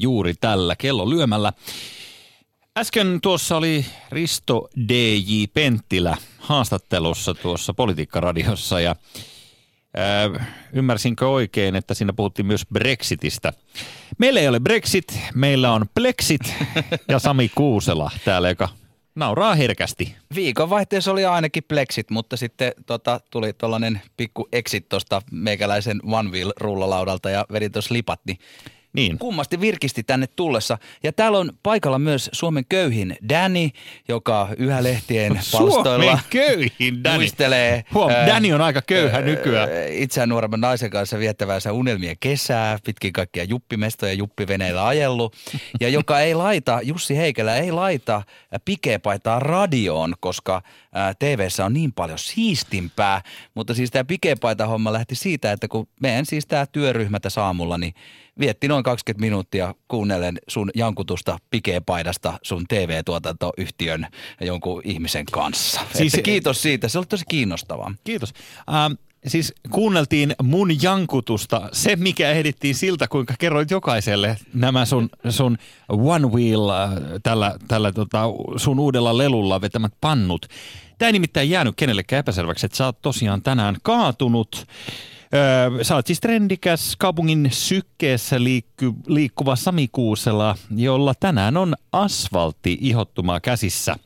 juuri tällä kello lyömällä. Äsken tuossa oli Risto DJ Penttilä haastattelussa tuossa Politiikkaradiossa ja Äh, ymmärsinkö oikein, että siinä puhuttiin myös Brexitistä? Meillä ei ole Brexit, meillä on Plexit ja Sami Kuusela täällä, joka nauraa herkästi. Viikonvaihteessa oli ainakin Plexit, mutta sitten tota, tuli tuollainen pikku exit tuosta meikäläisen One Wheel rullalaudalta ja vedi tuossa lipat, niin niin. Kummasti virkisti tänne tullessa. Ja täällä on paikalla myös Suomen köyhin Danny, joka yhä lehtien palstoilla Suomen köyhin Danny. muistelee. Huom, ää, Danny on aika köyhä ää, nykyään. Itseään nuoremman naisen kanssa viettävänsä unelmien kesää, pitkin kaikkia juppimestoja juppiveneillä ajellut. Ja joka ei laita, Jussi Heikelä ei laita pikepaitaa radioon, koska tv on niin paljon siistimpää. Mutta siis tämä pikepaita homma lähti siitä, että kun meidän siis tämä työryhmä tässä aamulla, niin vietti noin 20 minuuttia kuunnellen sun jankutusta pikeepaidasta sun TV-tuotantoyhtiön jonkun ihmisen kanssa. Siis, että kiitos siitä, se oli tosi kiinnostavaa. Kiitos. Ähm, siis kuunneltiin mun jankutusta, se mikä ehdittiin siltä, kuinka kerroit jokaiselle nämä sun, sun One Wheel, äh, tällä, tällä tota, sun uudella lelulla vetämät pannut. Tämä ei nimittäin jäänyt kenellekään epäselväksi, että sä oot tosiaan tänään kaatunut. Öö, sä oot siis trendikäs kaupungin sykkeessä liikku, liikkuva Sami Kuusela, jolla tänään on asfaltti ihottumaa käsissä.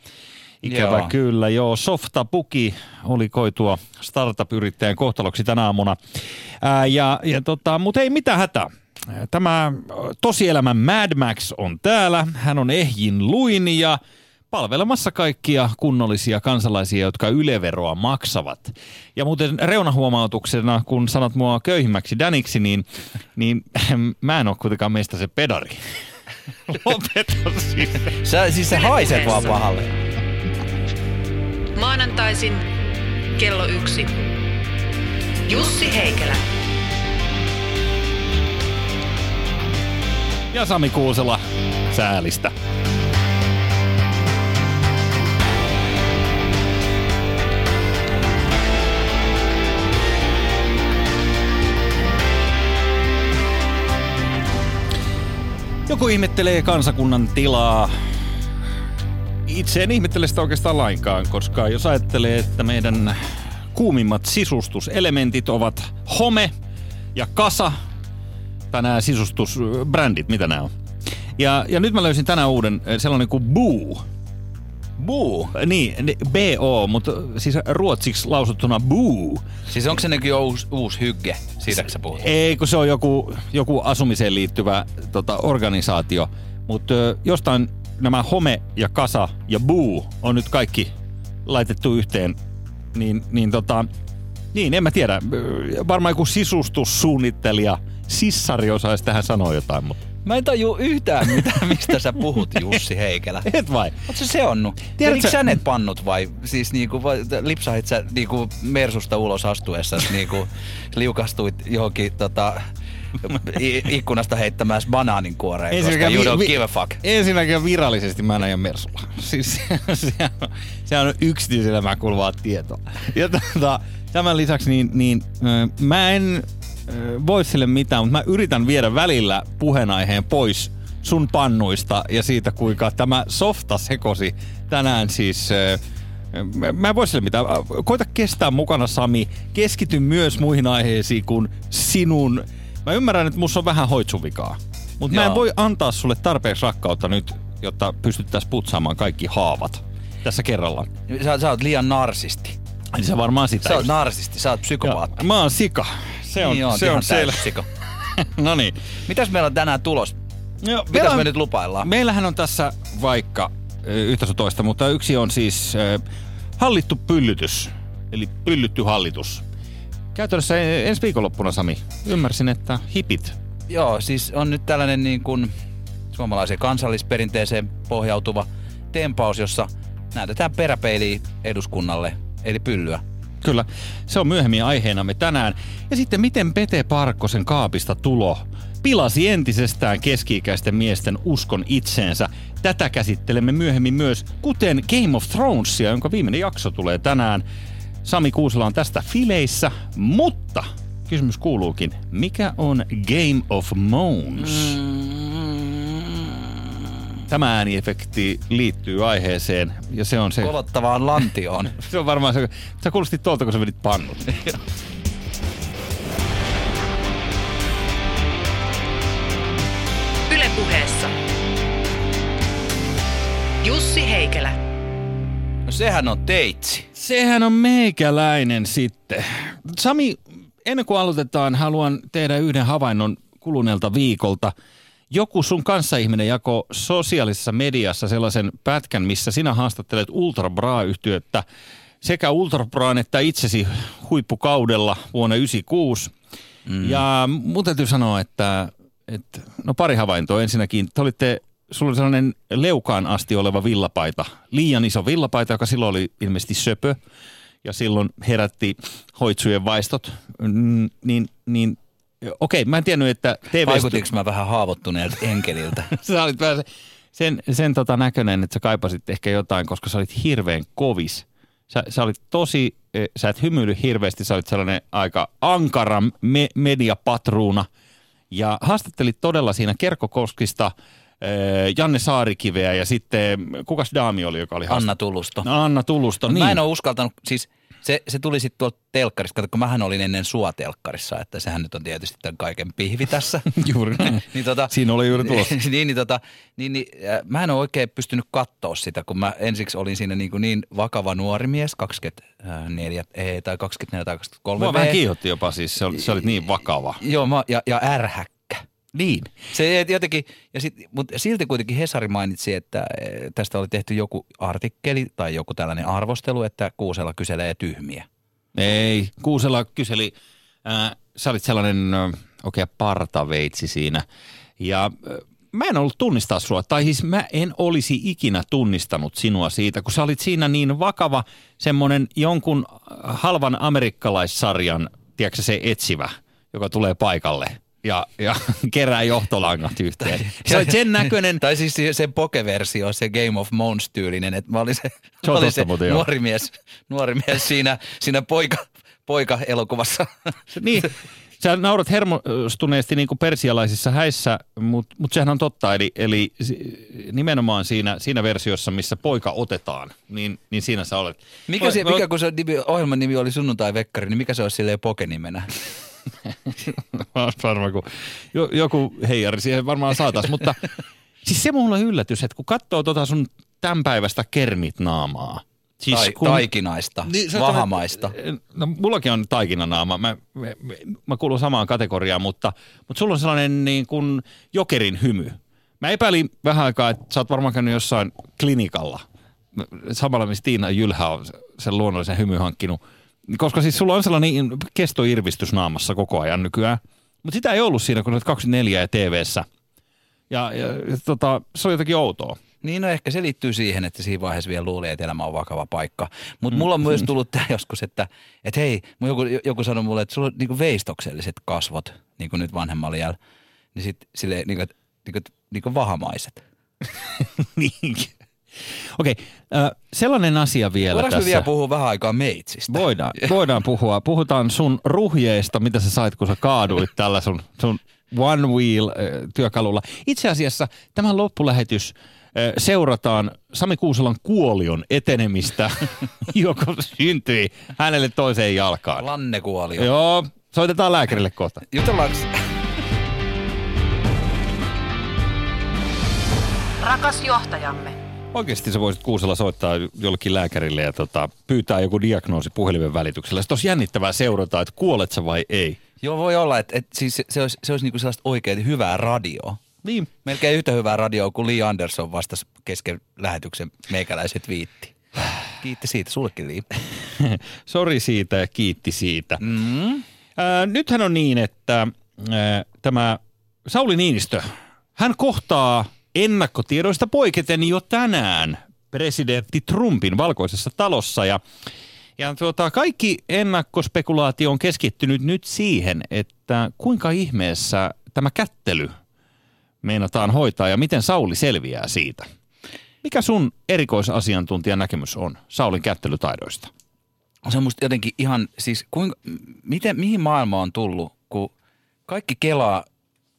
Ikävä joo. kyllä, joo. Softa Puki oli koitua startup-yrittäjän kohtaloksi tänä aamuna. Ää, ja, ja tota, mutta ei mitään hätää. Tämä tosielämän Mad Max on täällä. Hän on ehjin luin ja palvelemassa kaikkia kunnollisia kansalaisia, jotka yleveroa maksavat. Ja muuten reunahuomautuksena, kun sanot mua köyhimmäksi Daniksi, niin, niin mä en ole kuitenkaan meistä se pedari. Lopeta siis. Sä, siis se haiset vaan pahalle. Maanantaisin kello yksi. Jussi Heikelä. Ja Sami Kuusela säälistä. Joku ihmettelee kansakunnan tilaa. Itse en ihmettele sitä oikeastaan lainkaan, koska jos ajattelee, että meidän kuumimmat sisustuselementit ovat home ja kasa, tai nämä sisustusbrändit, mitä nämä on. Ja, ja nyt mä löysin tänään uuden eh, sellainen kuin Boo. Boo? Niin, B-O, mutta siis ruotsiksi lausuttuna Boo. Siis onko se nyky uusi, uusi hygge? Siitä sä puhut? Ei, kun se on joku, joku asumiseen liittyvä tota, organisaatio. Mutta jostain nämä Home ja Kasa ja Boo on nyt kaikki laitettu yhteen. Niin, niin tota, niin, en mä tiedä. Varmaan joku sisustussuunnittelija, sissari osaisi tähän sanoa jotain, mutta... Mä en taju yhtään mitään, mistä sä puhut, Jussi Heikelä. Et vai? Oot se seonnut? Tiedätkö sä net pannut vai? Siis niinku, vai, lipsahit sä niinku Mersusta ulos astuessa, niinku liukastuit johonkin tota, ikkunasta heittämässä banaanin kuoreen, koska you don't give a fuck. Ensinnäkin virallisesti mä näin Mersulla. Siis se, on, se on yksityiselämään kuuluvaa tietoa. Ja tota, tämän lisäksi niin, niin mä en voi sille mitään, mutta mä yritän viedä välillä puheenaiheen pois sun pannuista ja siitä, kuinka tämä softa sekosi tänään siis... Mä en voi sille mitään. Koita kestää mukana, Sami. Keskity myös muihin aiheisiin kuin sinun. Mä ymmärrän, että musta on vähän hoitsuvikaa. Mutta mä en voi antaa sulle tarpeeksi rakkautta nyt, jotta pystyttäisiin putsaamaan kaikki haavat tässä kerralla. Sä, sä oot liian narsisti. Niin sä varmaan sitä. Sä oot narsisti, sä oot psykopaatti. Ja, mä oon sika. Se on, niin se on selvä. no niin. Mitäs meillä on tänään tulos? Joo, Mitäs on, me nyt lupaillaan? Meillähän on tässä vaikka yhtä toista, mutta yksi on siis äh, hallittu pyllytys. Eli pyllytty hallitus. Käytännössä ensi viikonloppuna, Sami, ymmärsin, että hipit. Joo, siis on nyt tällainen niin kuin suomalaisen kansallisperinteeseen pohjautuva tempaus, jossa näytetään peräpeiliä eduskunnalle, eli pyllyä. Kyllä, se on myöhemmin aiheenamme tänään. Ja sitten miten Pete Parkkosen kaapista tulo pilasi entisestään keski-ikäisten miesten uskon itseensä. Tätä käsittelemme myöhemmin myös, kuten Game of Thronesia, jonka viimeinen jakso tulee tänään. Sami Kuusela on tästä fileissä, mutta kysymys kuuluukin, mikä on Game of Moans? Tämä ääniefekti liittyy aiheeseen ja se on se, Kolottavaan lantioon. se on varmaan se, sä kuulostit tuolta, kun sä vedit pannut. Ylepuheessa Jussi Heikelä. No sehän on teitsi. Sehän on meikäläinen sitten. Sami, ennen kuin aloitetaan, haluan tehdä yhden havainnon kuluneelta viikolta. Joku sun kanssaihminen jako sosiaalisessa mediassa sellaisen pätkän, missä sinä haastattelet Ultra Bra-yhtiötä sekä Ultra Braan että itsesi huippukaudella vuonna 1996. Mm. Ja mun täytyy sanoa, että, että no pari havaintoa. Ensinnäkin, te olitte, sulla oli sellainen leukaan asti oleva villapaita, liian iso villapaita, joka silloin oli ilmeisesti söpö ja silloin herätti hoitsujen vaistot. Niin, niin okei, mä en tiennyt, että TV... Vaikutinko mä vähän haavoittuneelta enkeliltä? sä olit vähän se- sen, sen tota näköinen, että sä kaipasit ehkä jotain, koska sä olit hirveän kovis. Sä, sä olit tosi, eh, sä et hymyily hirveästi, sä olit sellainen aika ankara me, mediapatruuna. Ja haastattelit todella siinä Kerkkokoskista eh, Janne Saarikiveä ja sitten, kukas daami oli, joka oli Anna Tulusto. No, Anna Tulusto, niin. Mä en ole uskaltanut, siis se, se tuli sitten tuolta telkkarista, kato kun mähän olin ennen sua telkkarissa, että sehän nyt on tietysti tämän kaiken pihvi tässä. Juuri näin. niin tota, Siinä oli juuri tulossa. niin, niin, tota, niin, niin äh, mä en ole oikein pystynyt katsoa sitä, kun mä ensiksi olin siinä niin, kuin niin vakava nuori mies, 24 ei, tai 24 tai 23 Mua vähän kiihotti jopa siis, se oli, se oli niin vakava. Joo, mä, ja, ja ärhäkkä. Niin. Se jotenkin, ja sit, mutta silti kuitenkin Hesari mainitsi, että eh, tästä oli tehty joku artikkeli tai joku tällainen arvostelu, että Kuusela kyselee tyhmiä. Ei, Kuusela kyseli, äh, sä olit sellainen äh, oikea partaveitsi siinä. Ja äh, mä en ollut tunnistaa sua, tai siis mä en olisi ikinä tunnistanut sinua siitä, kun sä olit siinä niin vakava semmoinen jonkun halvan amerikkalaissarjan, tiedätkö se etsivä, joka tulee paikalle ja, ja kerää johtolangat yhteen. Sä olit sen näköinen, Tai siis se- se pokeversio, se Game of Mons tyylinen, että mä olin se, Se on mä olin totta se muuten, nuori mies, nuori mies siinä, siinä poika, poika-elokuvassa. Niin, sä naurat hermostuneesti niin kuin persialaisissa häissä, mutta mut sehän on totta. Eli, eli nimenomaan siinä, siinä versiossa, missä poika otetaan, niin, niin siinä sä olet. Mikä, se, mikä kun se ohjelman nimi oli Sunnuntai Vekkari, niin mikä se olisi silleen pokenimenä? Varmaan, kun jo- joku heijari siihen varmaan saatas, mutta siis se mulla yllätys, että kun katsoo tota sun tämän päivästä kermit-naamaa. Siis tai, Taikinaista, Niin, vahamaista. No mullakin on taikinanaama, mä, mä, mä kuulun samaan kategoriaan, mutta, mutta sulla on sellainen niin kuin jokerin hymy. Mä epäilin vähän aikaa, että sä oot varmaan käynyt jossain klinikalla. Samalla missä Tiina Jylhä on sen luonnollisen hymy hankkinut. Koska siis sulla on sellainen kestoirvistys naamassa koko ajan nykyään. Mutta sitä ei ollut siinä, kun olet 24 ja TV-ssä. Ja, ja, ja tota, se on jotenkin outoa. Niin no ehkä se liittyy siihen, että siinä vaiheessa vielä luulee, että elämä on vakava paikka. Mutta mulla on myös tullut tämä joskus, että, että hei, joku, joku sanoi mulle, että sulla on niinku veistokselliset kasvot, niin kuin nyt vanhemmalla jäällä. Niin sitten silleen niinku, niinku, niinku vahamaiset. niin. Okei, äh, sellainen asia vielä Voidaanko tässä. vielä puhua vähän aikaa meitsistä? Voidaan, voidaan puhua. Puhutaan sun ruhjeista, mitä sä sait, kun sä kaaduit tällä sun, sun One Wheel äh, työkalulla. Itse asiassa tämä loppulähetys äh, seurataan Sami Kuuselan kuolion etenemistä, joka syntyi hänelle toiseen jalkaan. Lannekuolio. Joo, soitetaan lääkärille kohta. Jutellaanko, Rakas johtajamme. Oikeasti sä voisit Kuusella soittaa jollekin lääkärille ja tota, pyytää joku diagnoosi puhelimen välityksellä. Sitten olisi jännittävää seurata, että kuolet sä vai ei. joo voi olla, että, että siis se, se olisi, se olisi niinku sellaista oikein hyvää radioa. Niin. Melkein yhtä hyvää radioa kuin Lee Anderson vastasi kesken lähetyksen meikäläiset viitti. Kiitti siitä, sullekin Lee. Sori siitä ja kiitti siitä. Mm. Ää, nythän on niin, että ää, tämä Sauli Niinistö, hän kohtaa ennakkotiedoista poiketen jo tänään presidentti Trumpin valkoisessa talossa ja ja tuota, kaikki ennakkospekulaatio on keskittynyt nyt siihen, että kuinka ihmeessä tämä kättely meinataan hoitaa ja miten Sauli selviää siitä. Mikä sun erikoisasiantuntijan näkemys on Saulin kättelytaidoista? Se on musta jotenkin ihan, siis kuinka, miten, mihin maailma on tullut, kun kaikki kelaa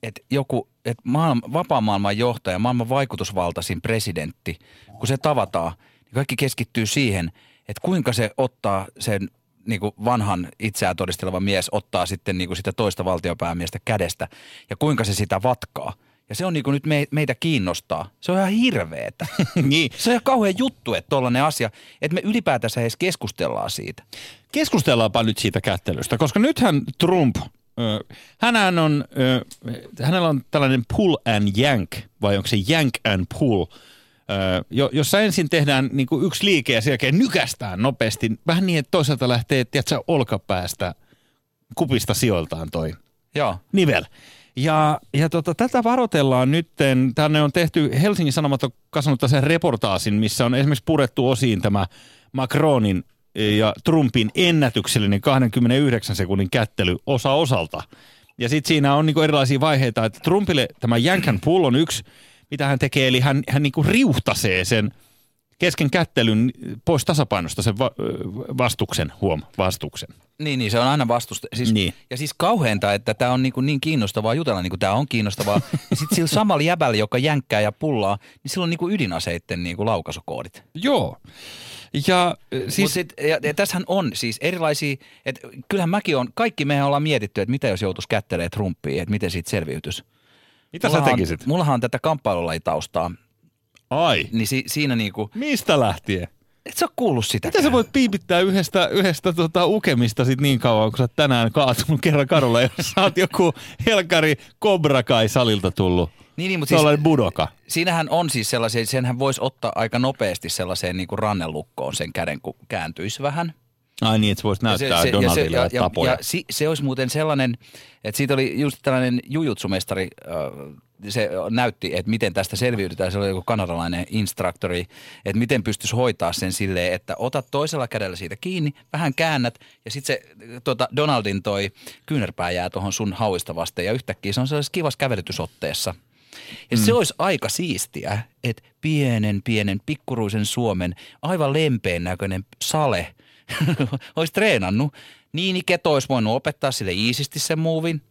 että joku, että maailma, vapaa maailman johtaja, maailman vaikutusvaltaisin presidentti, kun se tavataan, niin kaikki keskittyy siihen, että kuinka se ottaa sen niin kuin vanhan itseään todisteleva mies ottaa sitten niin kuin sitä toista valtiopäämiestä kädestä ja kuinka se sitä vatkaa. Ja se on niin kuin nyt me, meitä kiinnostaa. Se on ihan hirveetä. niin. Se on ihan kauhean juttu, että tollainen asia, että me ylipäätänsä edes keskustellaan siitä. Keskustellaanpa nyt siitä kättelystä, koska nythän Trump, on, hänellä on tällainen pull and yank, vai onko se yank and pull, jossa ensin tehdään niin kuin yksi liike ja sen jälkeen nykästään nopeasti, vähän niin, että toiselta lähtee, tiedätkö, olkapäästä kupista sijoiltaan toi Joo. nivel. Ja, ja tota, tätä varoitellaan nyt. Tänne on tehty, Helsingin Sanomat on kasvanut sen reportaasin, missä on esimerkiksi purettu osiin tämä Macronin ja Trumpin ennätyksellinen 29 sekunnin kättely osa osalta. Ja sitten siinä on niinku erilaisia vaiheita, että Trumpille tämä jänkän pull on yksi, mitä hän tekee, eli hän, hän niinku riuhtasee sen kesken kättelyn pois tasapainosta sen va- vastuksen, huom, vastuksen. Niin, niin, se on aina vastusta. Siis, Niin. Ja siis kauheinta, että tämä on niin, kuin niin kiinnostavaa jutella, niin kuin tämä on kiinnostavaa. ja sitten sillä samalla jäbällä, joka jänkkää ja pullaa, niin sillä on niin kuin ydinaseitten niin kuin laukaisukoodit. Joo. Ja äh, Siis. Mut sit, ja, ja tässähän on siis erilaisia, että kyllähän mäkin on, kaikki mehän ollaan mietitty, että mitä jos joutuisi kättelee Trumpia, että miten siitä selviytyisi. Mitä sä Mullahan- tekisit? Mullahan on tätä kamppailulajitaustaa, Ai. niin si, siinä niinku, Mistä lähtien? et sä ole kuullut sitä. Miten sä voit piipittää yhdestä, yhdestä tota ukemista sit niin kauan, kun sä oot tänään kaatunut kerran kadulla, jos sä oot joku Helkari Cobra Kai salilta tullut? Niin, niin, mutta Siis... budoka. siinähän on siis sellaisia, senhän voisi ottaa aika nopeasti sellaiseen niinku rannelukkoon sen käden, kun kääntyisi vähän. Ai niin, että sä voisit näyttää se, Donaldille ja, ja, tapoja. ja si, se olisi muuten sellainen, että siitä oli just tällainen jujutsumestari, äh, se näytti, että miten tästä selviydytään. Se oli joku kanadalainen instruktori, että miten pystyisi hoitaa sen silleen, että otat toisella kädellä siitä kiinni, vähän käännät ja sitten se tota, Donaldin toi kyynärpää jää tuohon sun hauista vasten ja yhtäkkiä se on sellaisessa kivassa kävelytysotteessa. Ja mm. se olisi aika siistiä, että pienen, pienen, pikkuruisen Suomen aivan lempeän näköinen sale olisi treenannut. Niin Iketo olisi voinut opettaa sille iisisti sen muuvin.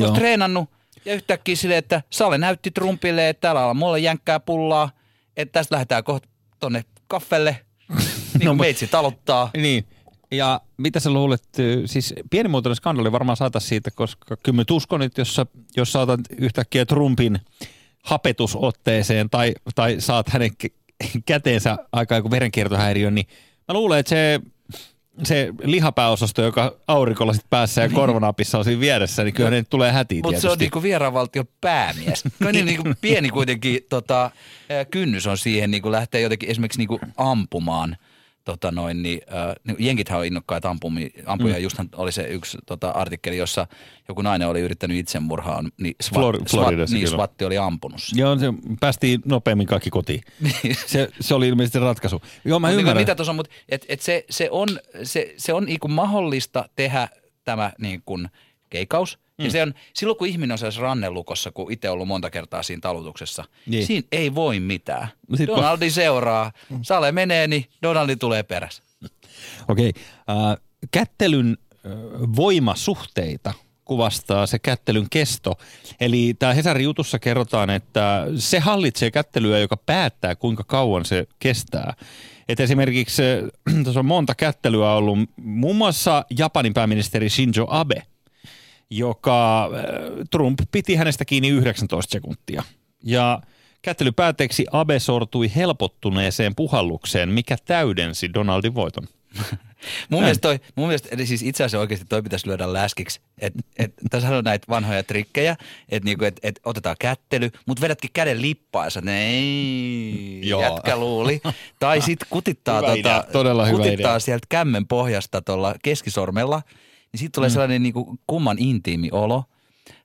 Olisi treenannut ja yhtäkkiä sille, että Sale näytti Trumpille, että täällä on mulle jänkkää pullaa, että tästä lähdetään kohta tonne kaffelle, niin No, meitsi talottaa. Niin. Ja mitä sä luulet, siis pienimuotoinen skandaali varmaan saataisiin siitä, koska kyllä mä nyt uskon, että jos sä, jos sä otat yhtäkkiä Trumpin hapetusotteeseen tai, tai saat hänen kä- käteensä aika joku verenkiertohäiriön, niin mä luulen, että se, se lihapääosasto, joka aurikolla sit päässä ja korvanapissa on siinä vieressä, niin kyllä ne tulee hätiin Mutta se on niinku vieraanvaltion päämies. Kyllä niin niinku pieni kuitenkin tota, kynnys on siihen niinku lähteä jotenkin esimerkiksi niinku ampumaan. Tota noin, niin, äh, niin jenkithän on innokkaita ampumi, ampuja. Mm. Justhan oli se yksi tota, artikkeli, jossa joku nainen oli yrittänyt itsemurhaan, niin SWAT, Flor- SWAT, niin. SWAT oli ampunut. Joo, se päästiin nopeammin kaikki kotiin. Se, se oli ilmeisesti ratkaisu. Joo, mä Mut niinku, ymmärrän. mitä tuossa on, mutta et, et se, se on, se, se on niinku mahdollista tehdä tämä niinku keikaus. Mm. Ja se on, silloin kun ihminen on sellaisessa rannelukossa, kun itse ollut monta kertaa siinä talutuksessa, Niin. siinä ei voi mitään. No sit Donaldi seuraa, Sale menee, niin Donaldi tulee perässä. Okei. Äh, kättelyn äh, voimasuhteita kuvastaa se kättelyn kesto. Eli tämä Hesarin jutussa kerrotaan, että se hallitsee kättelyä, joka päättää, kuinka kauan se kestää. Et esimerkiksi äh, tuossa on monta kättelyä ollut, muun muassa Japanin pääministeri Shinzo Abe, joka äh, Trump piti hänestä kiinni 19 sekuntia. Ja kättelyn päätteeksi Abe sortui helpottuneeseen puhallukseen, mikä täydensi Donaldin voiton. Mun mielestä, toi, mun mielestä eli siis itse asiassa oikeasti toi pitäisi lyödä läskiksi. Et, et, tässä on näitä vanhoja trikkejä, että niinku, et, et otetaan kättely, mutta vedätkin käden lippaan ja sanot, ei, Joo. jätkä luuli. Tai sitten kutittaa, Hyvä idea, tota, todella hyvä kutittaa idea. sieltä kämmen pohjasta tuolla keskisormella, niin siitä tulee mm. sellainen niinku kumman intiimi olo.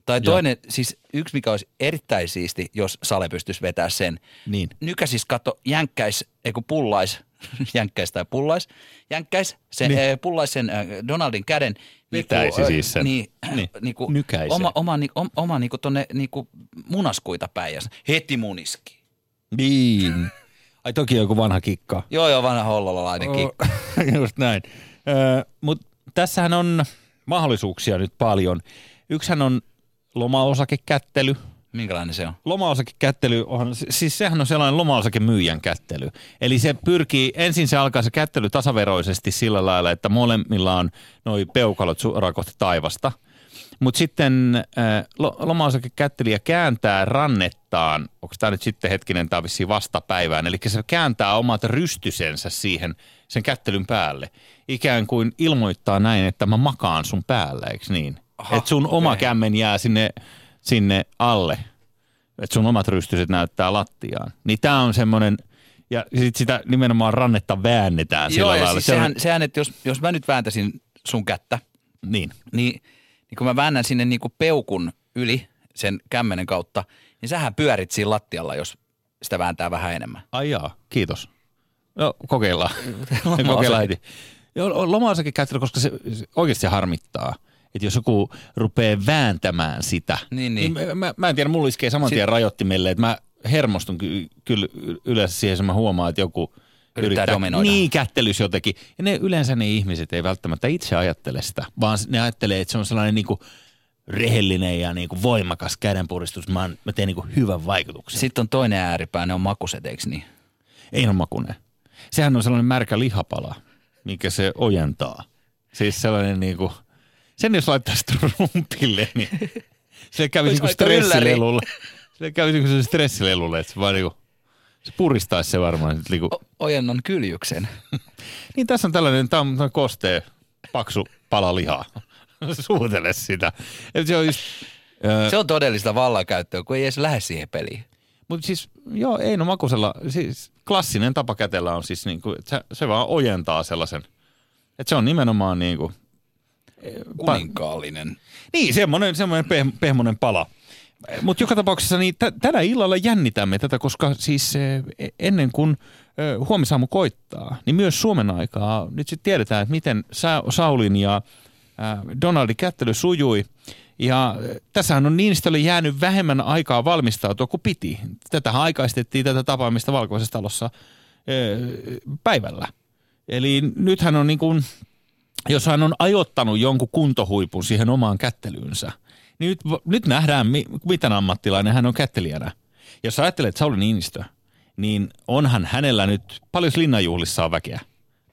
Tai Joo. toinen, siis yksi mikä olisi erittäin siisti, jos Sale pystyisi vetää sen. Niin. Nykäsis kato, jänkkäis, ei kun pullais, jänkkäis tai pullais, jänkkäis, sen, Niin. niin. pullais sen äh, Donaldin käden. Vetäisi niinku, siis sen. Niin, Niin. niin. Niinku, Nykäisee. oma, oma, ni, oma, oma niinku tonne niinku munaskuita päin ja heti muniski. Niin. Ai toki joku vanha kikka. Joo, joo, vanha hollolalainen kikka. Just näin. Öö, Mutta tässähän on mahdollisuuksia nyt paljon. Yksihän on lomaosakekättely. Minkälainen se on? Lomaosakekättely on, siis sehän on sellainen lomaosakemyyjän kättely. Eli se pyrkii, ensin se alkaa se kättely tasaveroisesti sillä lailla, että molemmilla on noi peukalot suoraan kohti taivasta. Mutta sitten äh, lo- lomaosakekättelijä kääntää rannettaan, onko tämä nyt sitten hetkinen, tämä vissiin vastapäivään, eli se kääntää omat rystysensä siihen sen kättelyn päälle. Ikään kuin ilmoittaa näin, että mä makaan sun päällä, eikö niin? Että sun oma okei. kämmen jää sinne, sinne alle, että sun omat rystyset näyttää lattiaan. Niin tämä on semmoinen, ja sit sitä nimenomaan rannetta väännetään sillä Joo, ja lailla. siis sehän, sehän, että jos, jos mä nyt vääntäisin sun kättä, Niin. niin, niin kun mä väännän sinne niin kuin peukun yli sen kämmenen kautta, niin sähän pyörit siinä lattialla, jos sitä vääntää vähän enemmän. Ai jaa, kiitos. No, kokeillaan. Kokeillaan heti. Joo, loma kättely, koska se, se oikeasti harmittaa. Että jos joku rupeaa vääntämään sitä, Niin, niin. Mä, mä, mä en tiedä, mulla iskee saman tien Sit- rajoittimelle, että mä hermostun ky- kyllä yleensä siihen, jos mä huomaan, että joku Yrittää dominoida. Niin, kättelys jotenkin. Ja ne yleensä ne ihmiset ei välttämättä itse ajattele sitä, vaan ne ajattelee, että se on sellainen niin kuin rehellinen ja niin kuin voimakas kädenpuristus. Mä, mä teen niin kuin hyvän vaikutuksen. Sitten on toinen ääripää, ne on makuset, eikö niin? Ei ole makunen. Sehän on sellainen märkä lihapala, mikä se ojentaa. Siis sellainen niinku, sen jos laittaisi rumpille, niin se kävisi Olisi niinku stressilelulle. Se kävisi niinku se stressilelulle, että se vaan niinku, se puristaisi se varmaan. sit Niinku. O- ojennon kyljyksen. Niin tässä on tällainen, tämä on kostee, paksu pala lihaa. Suutele sitä. Et se on just, ö, Se on todellista vallankäyttöä, kun ei edes lähde siihen peliin. Mutta siis, joo, Eino Makusella, siis klassinen tapa kätellä on siis niinku, että se, se vaan ojentaa sellaisen, että se on nimenomaan niinku, Kuninkaallinen. niin semmoinen, semmoinen peh, pehmonen pala. Mutta joka tapauksessa niin t- tänä illalla jännitämme tätä, koska siis eh, ennen kuin eh, huomisaamu koittaa, niin myös Suomen aikaa nyt sitten tiedetään, että miten Sa- Saulin ja äh, Donaldin kättely sujui. Ja eh, tässähän on Niinistölle jäänyt vähemmän aikaa valmistautua kuin piti. Tätähän aikaistettiin tätä tapaamista Valkoisessa talossa eh, päivällä. Eli nythän on niin kuin jos hän on ajoittanut jonkun kuntohuipun siihen omaan kättelyynsä, nyt, nyt nähdään, mi- miten ammattilainen hän on kättelijänä. Jos ajattelet Sauli Niinistö, niin onhan hänellä nyt paljon linnanjuhlissa on väkeä.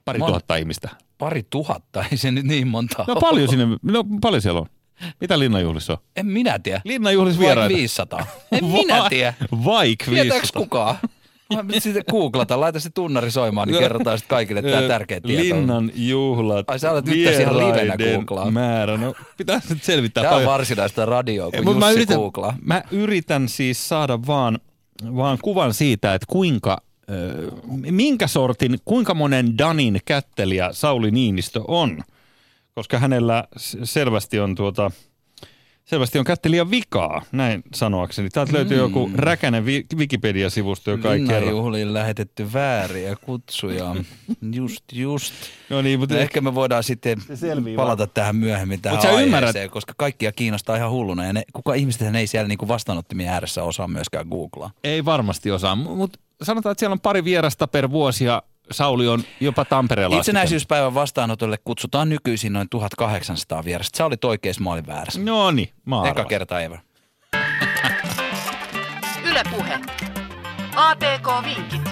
Pari Mon- tuhatta ihmistä. Pari tuhatta, ei se nyt niin monta No ole. paljon sinne, no paljon siellä on. Mitä linnanjuhlissa on? En minä tiedä. Linnanjuhlissa vieraita. 500. En minä Vai- tiedä. Vaik Tietääks 500. kukaan? Mä sitten googlata, laita se tunnari soimaan, niin kerrotaan sitten kaikille tämä tärkeä tieto. Linnan juhlat. Ai sä olet nyt tässä ihan livenä googlaa. määrä. No pitää nyt selvittää Tämä on paljon. varsinaista radioa, kun Jussi mä yritän, googlaa. mä yritän siis saada vaan, vaan kuvan siitä, että kuinka, minkä sortin, kuinka monen Danin kättelijä Sauli Niinistö on. Koska hänellä selvästi on tuota, selvästi on kättelijän vikaa, näin sanoakseni. Täältä löytyy joku räkänen Wikipedia-sivusto, joka ei kerro. Linnanjuhliin lähetetty vääriä kutsuja. Just, just. No niin, mutta No ehkä me voidaan sitten palata tähän myöhemmin tähän Mut sä aiheeseen, ymmärrät- koska kaikkia kiinnostaa ihan hulluna. Ja ne, kuka ihmiset ei siellä niinku vastaanottimien ääressä osaa myöskään googlaa. ei varmasti osaa. Mutta sanotaan, että siellä on pari vierasta per vuosi ja Sauli on jopa Tampereella. Itsenäisyyspäivän vastaanotolle kutsutaan nykyisin noin 1800 vierasta. Sä olit oikeassa, mä olin väärässä. No niin, mä Eka kerta ever. Yle Puhe. ATK-vinkit.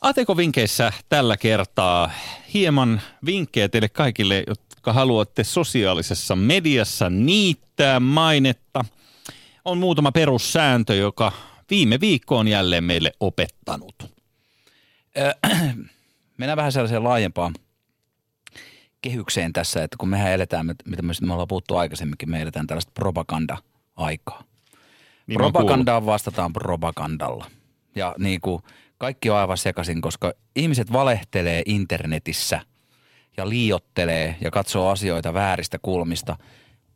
ATK-vinkeissä tällä kertaa hieman vinkkejä teille kaikille, jotka haluatte sosiaalisessa mediassa niittää mainetta. On muutama perussääntö, joka viime viikko on jälleen meille opettanut. Mennään vähän sellaiseen laajempaan kehykseen tässä, että kun mehän eletään, mit- mitä me, me ollaan puhuttu aikaisemminkin, me eletään tällaista propaganda-aikaa. Niin Propagandaan vastataan propagandalla. Ja niin kuin kaikki on aivan sekaisin, koska ihmiset valehtelee internetissä ja liiottelee ja katsoo asioita vääristä kulmista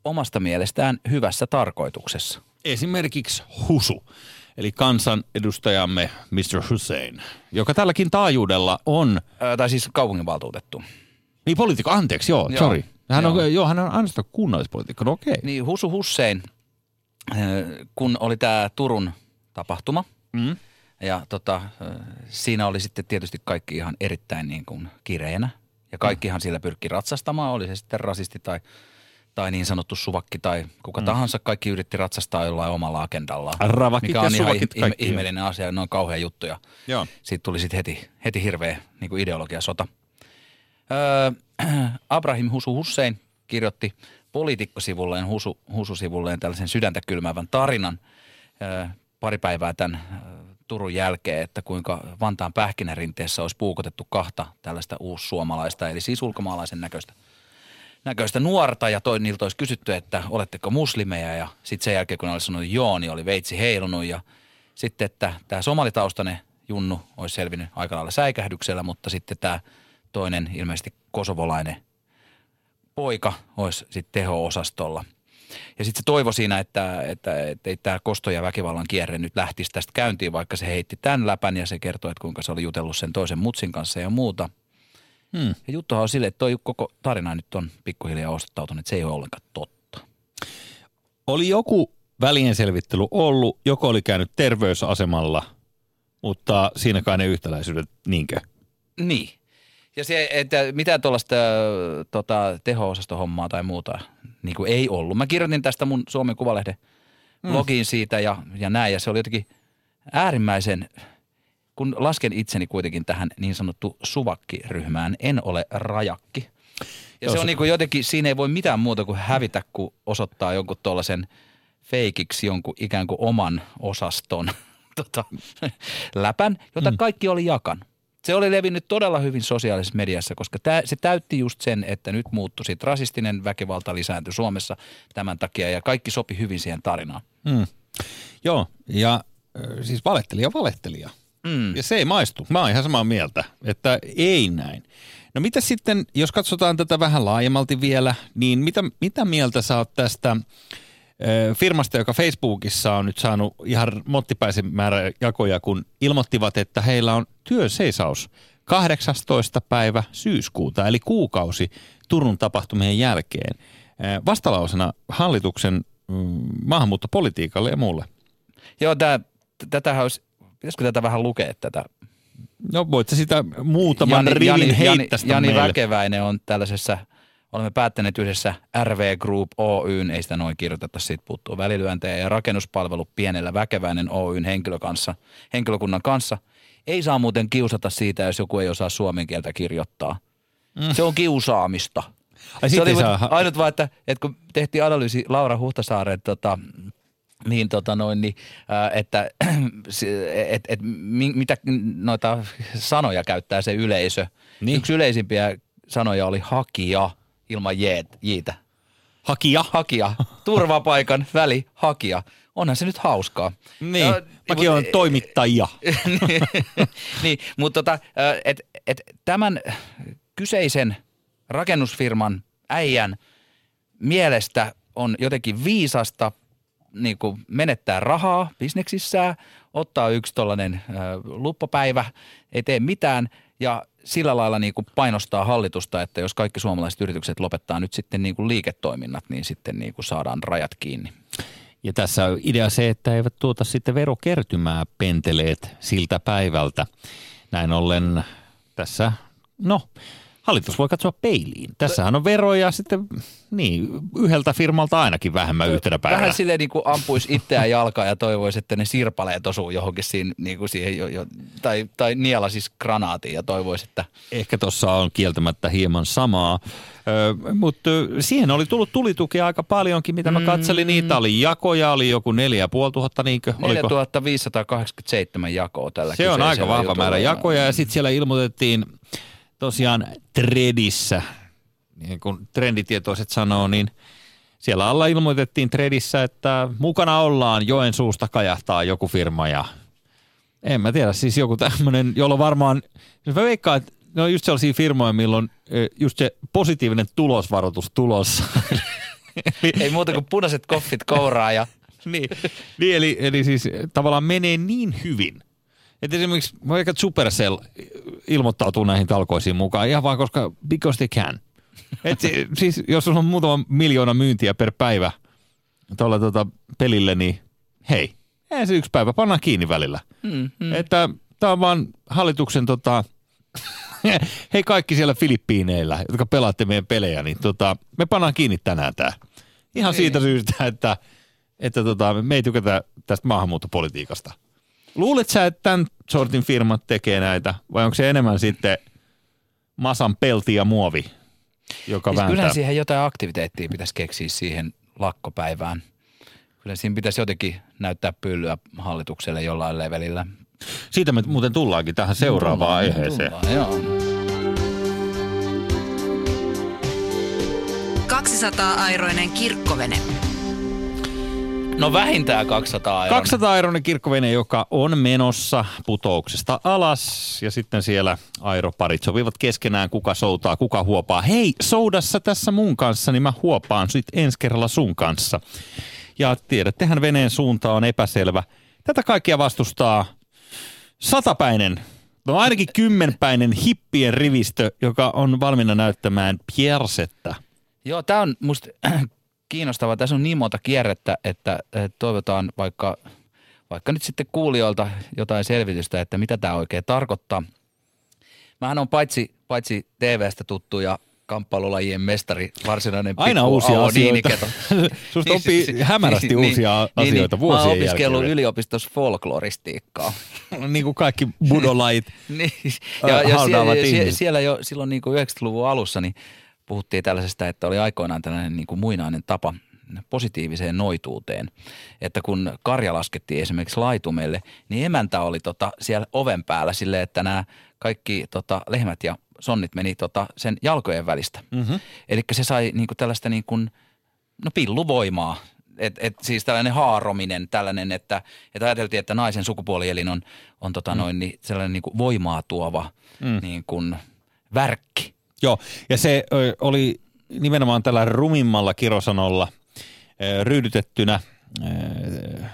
omasta mielestään hyvässä tarkoituksessa. Esimerkiksi Husu, eli kansanedustajamme Mr. Hussein, joka tälläkin taajuudella on, Ää, tai siis kaupunginvaltuutettu. niin poliitikko, anteeksi, joo, Joo, sorry. Hän on, joo. joo, hän on ainoastaan kunnallispoliitikko, no okei. Niin Husu Hussein, kun oli tämä Turun tapahtuma, Mm. ja tota, siinä oli sitten tietysti kaikki ihan erittäin niin kuin kireenä. Ja kaikkihan sillä pyrki ratsastamaan, oli se sitten rasisti tai, tai niin sanottu suvakki tai kuka mm. tahansa. Kaikki yritti ratsastaa jollain omalla agendallaan. Ravakit mikä on ihan suvakit ihme- kaikki. ihmeellinen asia, ne on kauhea juttu ja Joo. siitä tuli sitten heti, heti hirveä niin kuin ideologiasota. Öö, Abrahim Husu Hussein kirjoitti poliitikkosivulleen, Husu, Husu-sivulleen tällaisen sydäntä kylmäävän tarinan öö, pari päivää tämän öö, Turun jälkeen, että kuinka Vantaan pähkinärinteessä olisi puukotettu kahta tällaista uussuomalaista, eli siis ulkomaalaisen näköistä näköistä nuorta ja toi, niiltä olisi kysytty, että oletteko muslimeja ja sitten sen jälkeen kun ne oli sanonut joo, niin oli veitsi heilunut ja sitten, että tämä somalitaustainen Junnu olisi selvinnyt aika lailla säikähdyksellä, mutta sitten tämä toinen ilmeisesti kosovolainen poika olisi sitten teho-osastolla. Ja sitten se toivo siinä, että, että, että ei tämä kosto- ja väkivallan kierre nyt lähtisi tästä käyntiin, vaikka se heitti tämän läpän ja se kertoi, että kuinka se oli jutellut sen toisen mutsin kanssa ja muuta. Hmm. Ja juttuhan on silleen, että toi koko tarina nyt on pikkuhiljaa osoittautunut, että se ei ole ollenkaan totta. Oli joku välienselvittely ollut, joko oli käynyt terveysasemalla, mutta siinäkään ne yhtäläisyydet niinkö? Niin. Ja se, että mitä tuollaista tota, teho-osastohommaa tai muuta niin kuin ei ollut. Mä kirjoitin tästä mun Suomen Kuvalehden blogiin siitä ja, ja näin, ja se oli jotenkin äärimmäisen, kun lasken itseni kuitenkin tähän niin sanottu suvakkiryhmään, en ole rajakki. Ja Joo, se on niin kuin jotenkin, siinä ei voi mitään muuta kuin hävitä, kun osoittaa jonkun tuollaisen feikiksi jonkun ikään kuin oman osaston tota, läpän, jota kaikki oli jakanut. Se oli levinnyt todella hyvin sosiaalisessa mediassa, koska tää, se täytti just sen, että nyt muuttui sit rasistinen väkivalta lisääntyi Suomessa tämän takia ja kaikki sopi hyvin siihen tarinaan. Mm. Joo, ja siis valettelija valettelija. Mm. Ja se ei maistu. Mä oon ihan samaa mieltä, että ei näin. No mitä sitten, jos katsotaan tätä vähän laajemmalti vielä, niin mitä, mitä mieltä sä oot tästä firmasta, joka Facebookissa on nyt saanut ihan mottipäisen määrä jakoja, kun ilmoittivat, että heillä on työseisaus 18. päivä syyskuuta, eli kuukausi Turun tapahtumien jälkeen. Vastalausena hallituksen mm, maahanmuuttopolitiikalle ja muulle. Joo, tää, t- tätähän olisi, pitäisikö tätä vähän lukea tätä? No voit sä sitä muutaman Jani, rivin heittästä Jani meille. Väkeväinen on tällaisessa, olemme päättäneet yhdessä RV Group Oyn, ei sitä noin kirjoiteta, siitä puuttuu välilyöntejä ja rakennuspalvelu pienellä Väkeväinen Oyn henkilö kanssa, henkilökunnan kanssa. Ei saa muuten kiusata siitä, jos joku ei osaa suomen kieltä kirjoittaa. Mm. Se on kiusaamista. Ai Se oli saa- ainut vaan, että, että kun tehtiin analyysi Laura Huhtasaaren tota, niin, tota noin, niin, että et, et, mi, mitä noita sanoja käyttää se yleisö. Niin. Niin. Yksi yleisimpiä sanoja oli hakija ilman jeet, jiitä. Hakija. Hakija, turvapaikan väli, hakija. Onhan se nyt hauskaa. Niin, Ja- mäkin olen toimittajia. niin, mutta tota, et, et, tämän kyseisen rakennusfirman äijän mielestä on jotenkin viisasta niin kuin menettää rahaa bisneksissään, ottaa yksi tollainen luppapäivä, ei tee mitään ja sillä lailla niin kuin painostaa hallitusta, että jos kaikki suomalaiset yritykset lopettaa nyt sitten niin kuin liiketoiminnat, niin sitten niin kuin saadaan rajat kiinni. Ja tässä on idea se, että eivät tuota sitten verokertymää penteleet siltä päivältä. Näin ollen tässä, no, hallitus voi katsoa peiliin. Tässähän on veroja sitten, niin, yhdeltä firmalta ainakin vähemmän yhtenä päivänä. Vähän silleen niin kuin ampuisi itseään jalkaa ja toivoisi, että ne sirpaleet osuu johonkin siinä, niin kuin siihen jo, jo, tai, tai niela siis granaatiin ja toivoisi, että Ehkä tuossa on kieltämättä hieman samaa, Ö, mutta siihen oli tullut tulitukea aika paljonkin, mitä mä katselin. Niitä oli jakoja, oli joku neljä ja puoli tuhatta, niinkö? Oliko? 4587 jakoa tällä Se on aika vahva määrä jakoja ja sitten siellä ilmoitettiin tosiaan Tredissä, niin kuin trenditietoiset sanoo, niin siellä alla ilmoitettiin Tredissä, että mukana ollaan Joensuusta kajahtaa joku firma ja en mä tiedä, siis joku tämmöinen, jolla varmaan, jos mä veikkaan, että ne on just sellaisia firmoja, milloin just se positiivinen tulosvaroitus tulossa. Ei muuta kuin punaiset koffit kouraa ja niin, niin eli, eli siis tavallaan menee niin hyvin, että esimerkiksi vaikka Supercell ilmoittautuu näihin talkoisiin mukaan ihan vaan koska because they can. Et si- siis jos sulla on muutama miljoona myyntiä per päivä tuolla tota pelille, niin hei, ei se yksi päivä, pannaan kiinni välillä. mm, mm. Että tämä on vaan hallituksen tota, hei kaikki siellä Filippiineillä, jotka pelaatte meidän pelejä, niin tota, me pannaan kiinni tänään tää. Ihan siitä syystä, että, että tota, me ei tykätä tästä maahanmuuttopolitiikasta. Luulet sä, että tämän sortin firmat tekee näitä, vai onko se enemmän sitten masan pelti ja muovi, joka Siis vääntää? kyllähän siihen jotain aktiviteettia pitäisi keksiä siihen lakkopäivään. Kyllä siinä pitäisi jotenkin näyttää pyllyä hallitukselle jollain levelillä. Siitä me muuten tullaankin tähän seuraavaan Tullaan, aiheeseen. tullaan, Joo. 200-airoinen kirkkovene. No vähintään 200 euroa. 200 euroinen kirkkovene, joka on menossa putouksesta alas ja sitten siellä aeroparit sopivat keskenään, kuka soutaa, kuka huopaa. Hei, soudassa tässä mun kanssa, niin mä huopaan sit ensi kerralla sun kanssa. Ja tiedättehän, veneen suunta on epäselvä. Tätä kaikkia vastustaa satapäinen, no ainakin kymmenpäinen hippien rivistö, joka on valmiina näyttämään piersettä. Joo, tämä on musta kiinnostavaa. Tässä on niin monta kierrettä, että toivotaan vaikka, vaikka nyt sitten kuulijoilta jotain selvitystä, että mitä tämä oikein tarkoittaa. Mähän on paitsi, paitsi TV-stä tuttu ja kamppailulajien mestari, varsinainen Aina uusia asioita. Susta oppii hämärästi uusia asioita Mä vuosien oon opiskellut jälkeen. yliopistossa folkloristiikkaa. niin kuin kaikki budolait. niin. Ja, ja siellä, siellä, ihmiset. siellä jo silloin niin kuin 90-luvun alussa niin puhuttiin tällaisesta, että oli aikoinaan tällainen niin kuin muinainen tapa positiiviseen noituuteen. Että kun karja laskettiin esimerkiksi laitumelle, niin emäntä oli tota siellä oven päällä silleen, että nämä kaikki tota, lehmät ja sonnit meni tota sen jalkojen välistä. Mm-hmm. Eli se sai niin kuin tällaista niin kuin, no pilluvoimaa. Et, et, siis tällainen haarominen, tällainen, että, että ajateltiin, että naisen sukupuolielin on, on tota Mm. noin, niin sellainen niin kuin voimaa tuova niin kuin värkki. Joo, ja se oli nimenomaan tällä rumimmalla kirosanolla ryydytettynä.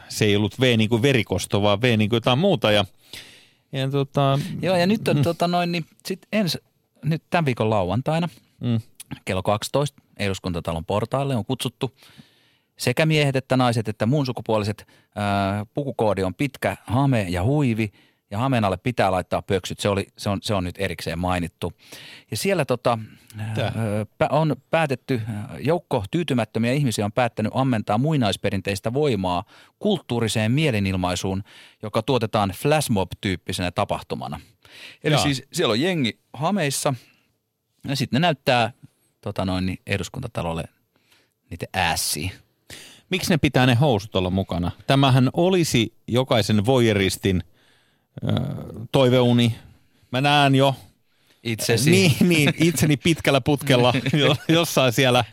Se ei ollut V niin kuin verikosto, vaan V niin kuin jotain muuta. Ja, ja tota, Joo, ja nyt on tota noin, niin sit ens, nyt tämän viikon lauantaina mm, kello 12 eduskuntatalon portaille on kutsuttu sekä miehet että naiset että muun sukupuoliset. Ää, pukukoodi on pitkä hame ja huivi ja hameen alle pitää laittaa pöksyt. Se, oli, se, on, se on nyt erikseen mainittu. Ja siellä tota, Tää. on päätetty, ää, joukko tyytymättömiä ihmisiä on päättänyt ammentaa muinaisperinteistä voimaa kulttuuriseen mielenilmaisuun, joka tuotetaan flashmob-tyyppisenä tapahtumana. Eli Jaa. siis siellä on jengi hameissa ja sitten ne näyttää tota noin, niin eduskuntatalolle niitä ässiä. miksi ne pitää ne housut olla mukana? Tämähän olisi jokaisen voyeristin toiveuni. Mä näen jo Itsesi. Niin, niin, itseni pitkällä putkella jo- jossain siellä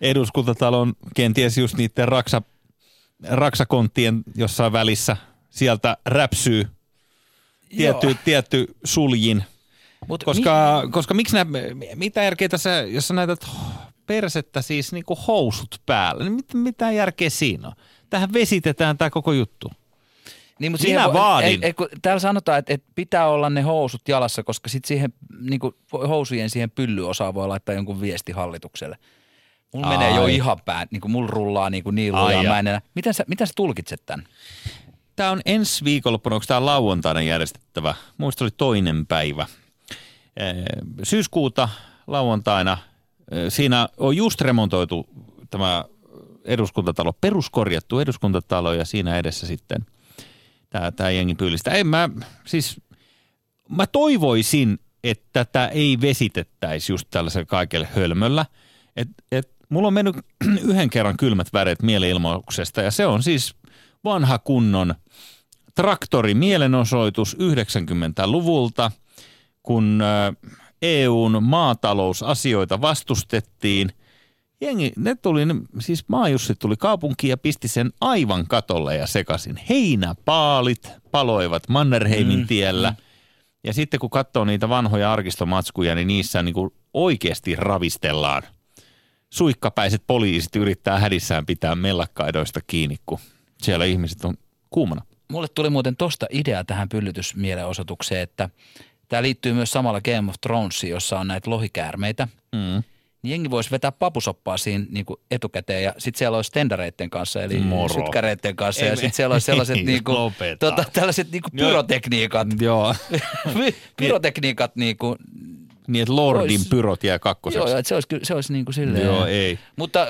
eduskuntatalon, kenties just niiden raksa, raksakonttien jossain välissä. Sieltä räpsyy tietty, Joo. tietty suljin. Mut Koska, mi- koska miksi nää, mitä järkeä tässä, jos sä näytät persettä siis niinku housut päällä, niin mit, mitä järkeä siinä on? Tähän vesitetään tämä koko juttu. Niin, mutta Minä siihen, vaadin. Ei, ei, kun täällä sanotaan, että, että pitää olla ne housut jalassa, koska sitten siihen niin kuin housujen siihen pyllyosaan voi laittaa jonkun viesti hallitukselle. Mulla Ai. menee jo ihan pää, niin kuin mulla rullaa niin kuin niin lujaa. ja. Mä en enää, miten, sä, miten sä tulkitset tämän? Tämä on ensi viikonloppuna, onko tämä lauantaina järjestettävä? Muista oli toinen päivä. Syyskuuta lauantaina. Siinä on just remontoitu tämä eduskuntatalo, peruskorjattu eduskuntatalo ja siinä edessä sitten tämä, tämä jengi pyylistä. En mä, siis mä toivoisin, että tätä ei vesitettäisi just tällaisella kaikella hölmöllä. Et, et, mulla on mennyt yhden kerran kylmät väreet mielenilmauksesta ja se on siis vanha kunnon traktori mielenosoitus 90-luvulta, kun EUn maatalousasioita vastustettiin. Jengi, ne tuli, ne- siis maajussit tuli kaupunkiin ja pisti sen aivan katolle ja sekasin. Heinäpaalit paloivat Mannerheimin mm, tiellä. Mm. Ja sitten kun katsoo niitä vanhoja arkistomatskuja, niin niissä niin kuin oikeasti ravistellaan. Suikkapäiset poliisit yrittää hädissään pitää mellakkaidoista kiinni, kun siellä ihmiset on kuumana. Mulle tuli muuten tosta idea tähän pyllytysmielenosoitukseen, että tämä liittyy myös samalla Game of Thronesiin, jossa on näitä lohikäärmeitä. Mm. Niin jengi voisi vetää papusoppaa siinä niin kuin etukäteen ja sitten siellä olisi tendareiden kanssa, eli Moro. sytkäreiden kanssa Ei ja sitten siellä olisi sellaiset niin kuin, tota, tällaiset niin kuin pyrotekniikat. Joo. pyrotekniikat niin kuin, Niin, että Lordin Ois- pyrot jää kakkoseksi. Joo, että se olisi, se olisi niin kuin silleen. Joo, ei. Mutta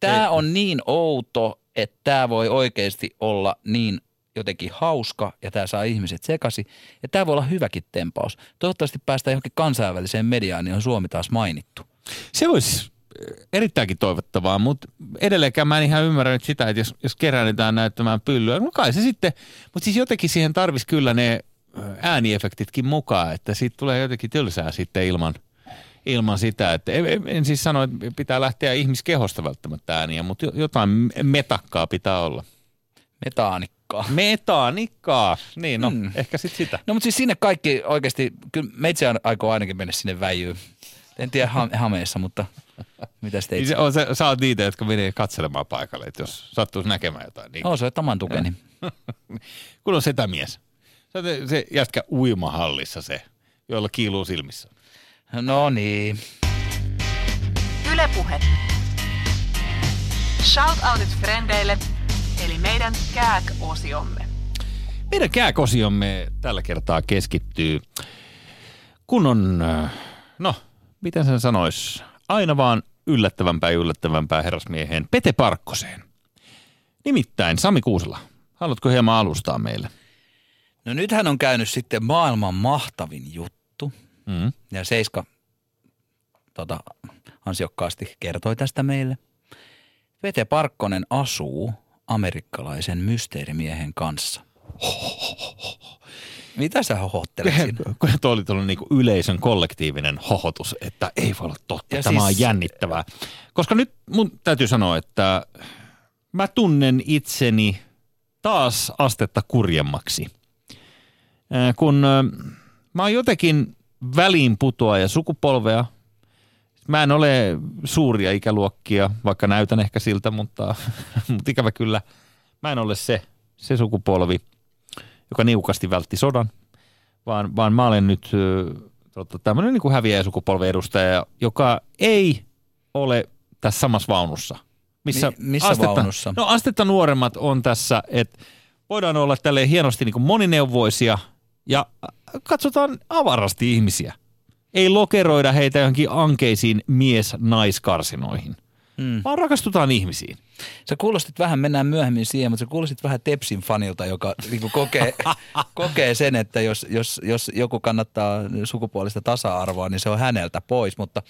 tämä on niin outo, että tämä voi oikeasti olla niin jotenkin hauska ja tämä saa ihmiset sekasi. Ja tämä voi olla hyväkin tempaus. Toivottavasti päästään johonkin kansainväliseen mediaan, niin on Suomi taas mainittu. Se olisi erittäinkin toivottavaa, mutta edelleenkään mä en ihan ymmärrä nyt sitä, että jos, jos keräännytään näyttämään pyllyä, no kai se sitten, mutta siis jotenkin siihen tarvisi kyllä ne ö, ääniefektitkin mukaan, että siitä tulee jotenkin tylsää sitten ilman, ilman sitä, että en, en- siis sano, että pitää lähteä ihmiskehosta välttämättä ääniä, mutta jo- jotain metakkaa pitää olla. Metaanikkaa. Metanikkaa, niin no, Mm. ehkä sitten sitä. No mutta siis sinne kaikki oikeasti, kyllä meitsi aikoo ainakin mennä sinne väijyyn. En tiedä ha- hameessa, mutta mitä sitten Niin se on, se, sä oot niitä, jotka menee katselemaan paikalle, että jos sattuisi näkemään jotain. Niin No se on taman tukeni. kun on setämies. Se, on se- se jätkä uimahallissa se, jolla kiiluu silmissä. No niin. Ylepuhe. Shoutoutit frendeille, eli meidän kääk-osiomme. Meidän kääkosiomme tällä kertaa keskittyy kunnon, äh, no, miten sen sanois, aina vaan yllättävämpää ja yllättävämpää herrasmieheen Pete Parkkoseen. Nimittäin Sami Kuusela, haluatko hieman alustaa meille? No nythän on käynyt sitten maailman mahtavin juttu. Mm. Ja Seiska tota, ansiokkaasti kertoi tästä meille. Pete Parkkonen asuu amerikkalaisen mysteerimiehen kanssa. Mitä sä hohottelet siinä? Kun tuo oli tullut niinku yleisön kollektiivinen hohotus, että ei voi olla totta, Ja tämä siis- on jännittävää. Koska nyt mun täytyy sanoa, että mä tunnen itseni taas astetta kurjemmaksi. Äh, Kun äh, mä oon jotenkin väliinputoaja sukupolvea, mä en ole suuria ikäluokkia, vaikka näytän ehkä siltä, mutta, mutta ikävä kyllä, mä en ole se, se sukupolvi, joka niukasti vältti sodan, vaan, vaan mä olen nyt tota, tämmöinen niin häviäjäsukupolven edustaja, joka ei ole tässä samassa vaunussa. Missä, Mi- missä astetta, vaunussa? No astetta nuoremmat on tässä, että voidaan olla tälleen hienosti niin monineuvoisia ja katsotaan avarasti ihmisiä. Ei lokeroida heitä johonkin ankeisiin mies-naiskarsinoihin, Hmm. vaan rakastutaan ihmisiin. Sä kuulostit vähän, mennään myöhemmin siihen, mutta sä kuulostit vähän Tepsin fanilta, joka niin kokee, kokee sen, että jos, jos, jos joku kannattaa sukupuolista tasa-arvoa, niin se on häneltä pois. Mutta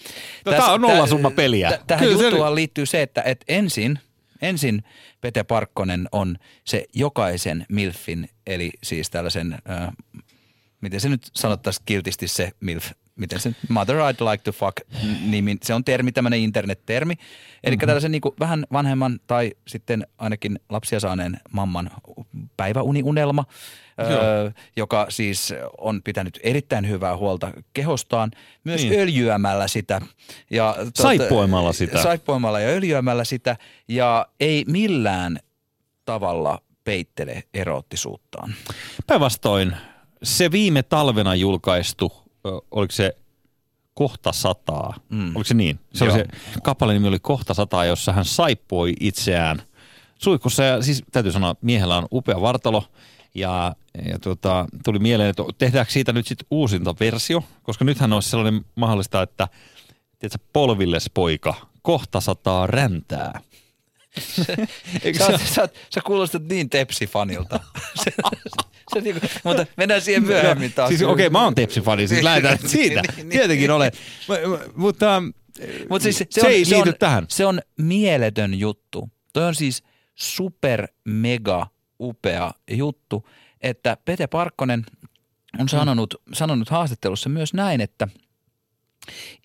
No, tää on nollasumma peliä. tä- Tähän Kyllä se- juttuun liittyy se, että, että ensin, ensin Pete Parkkonen on se jokaisen MILFin, eli siis tällaisen, äh, miten se nyt sanottaisiin kiltisti se MILF, miten se, Mother I'd Like to Fuck nimi, se on termi, tämmöinen internet-termi. Eli mm-hmm. tällaisen niin kuin vähän vanhemman tai sitten ainakin lapsia saaneen mamman päiväuniunelma, öö, joka siis on pitänyt erittäin hyvää huolta kehostaan, myös Niin. öljyämällä sitä. Ja, tuota, Saippuamalla sitä. Saippuamalla ja öljyämällä sitä ja ei millään tavalla peittele eroottisuuttaan. Päinvastoin se viime talvena julkaistu, ö, oliko se kohta sataa, mm. oliko se niin? Se oli se kappale nimi oli kohta sataa, jossa hän saippoi itseään suihkussa ja siis täytyy sanoa, miehellä on upea vartalo ja, ja tuota, tuli mieleen, että tehdäänkö siitä nyt sitten uusinta versio, koska nythän olisi sellainen mahdollista, että tiedätkö, polvilles poika, kohta sataa räntää. Sä, sä, oot- sä kuulostat niin Tepsi-fanilta. se, se, niinku, mutta mennään siihen myöhemmin taas. Siis okei, okay, mä oon Tepsi-fani, siis lähdetään nyt siitä. Niin, niin, Tietenkin olen. M- Mutta Mut siis se, se, on, ei se liity on, tähän. Se on mieletön juttu. Toi on siis super mega upea juttu, että Pete Parkkonen on sanonut, sanonut haastattelussa myös näin, että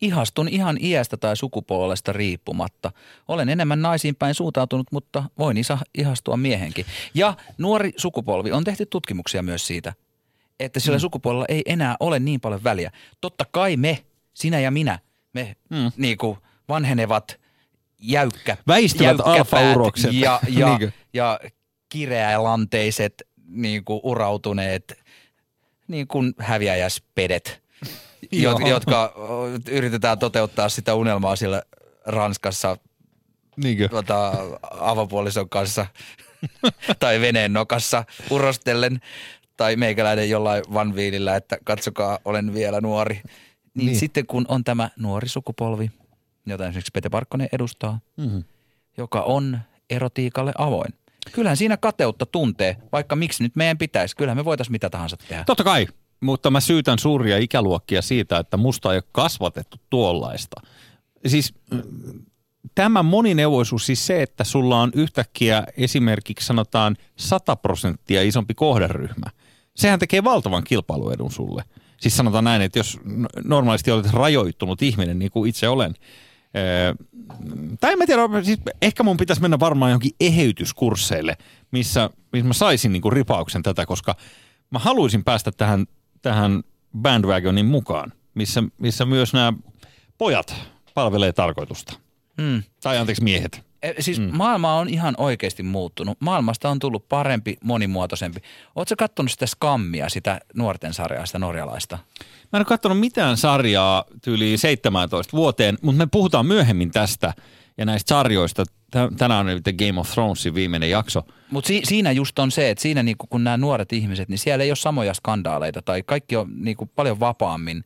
ihastun ihan iästä tai sukupuolesta riippumatta. Olen enemmän naisiin päin suuntautunut, mutta voin isa, ihastua miehenkin. Ja nuori sukupolvi, on tehty tutkimuksia myös siitä, että sillä mm. sukupuolella ei enää ole niin paljon väliä. Totta kai me, sinä ja minä, me mm. niin kuin vanhenevat jäykkä, Väistyvät alfaurokset. ja, ja, ja kireälanteiset niin kuin urautuneet niin kuin häviäjäspedet, Jot, jotka yritetään toteuttaa sitä unelmaa siellä Ranskassa Niinkö? tota, avopuolison kanssa tai veneen nokassa urostellen tai meikäläinen jollain vanviilillä, että katsokaa, olen vielä nuori. Niin, Niin. sitten kun on tämä nuori sukupolvi, jota esimerkiksi Pete Parkkonen edustaa, Mm-hmm. joka on erotiikalle avoin. Kyllähän siinä kateutta tuntee, vaikka miksi nyt meidän pitäisi. Kyllähän me voitaisiin mitä tahansa tehdä. Totta kai, mutta mä syytän suuria ikäluokkia siitä, että musta ei ole kasvatettu tuollaista. Siis tämä monineuvoisuus, siis se, että sulla on yhtäkkiä esimerkiksi sanotaan 100 prosenttia isompi kohderyhmä, sehän tekee valtavan kilpailuedun sulle. Siis sanotaan näin, että jos normaalisti olet rajoittunut ihminen, niin kuin itse olen, Öö, tai en mä tiedä, siis ehkä mun pitäisi mennä varmaan johonkin eheytyskursseille, missä, missä mä saisin niinku ripauksen tätä, koska mä haluaisin päästä tähän, tähän bandwagonin mukaan, missä, missä myös nämä pojat palvelee tarkoitusta. Mm. Tai anteeksi miehet. E, Siis mm. maailma on ihan oikeasti muuttunut. Maailmasta on tullut parempi, monimuotoisempi. Oletko katsonut sitä skammia, sitä nuorten sarjaa, sitä norjalaista? Mä en ole katsonut mitään sarjaa tyyliin 17 vuoteen, mutta me puhutaan myöhemmin tästä ja näistä sarjoista. Tä- Tänään on The Game of Thronesin viimeinen jakso. Mutta si- siinä just on se, että siinä niinku, kun nämä nuoret ihmiset, niin siellä ei ole samoja skandaaleita tai kaikki on niinku, paljon vapaammin.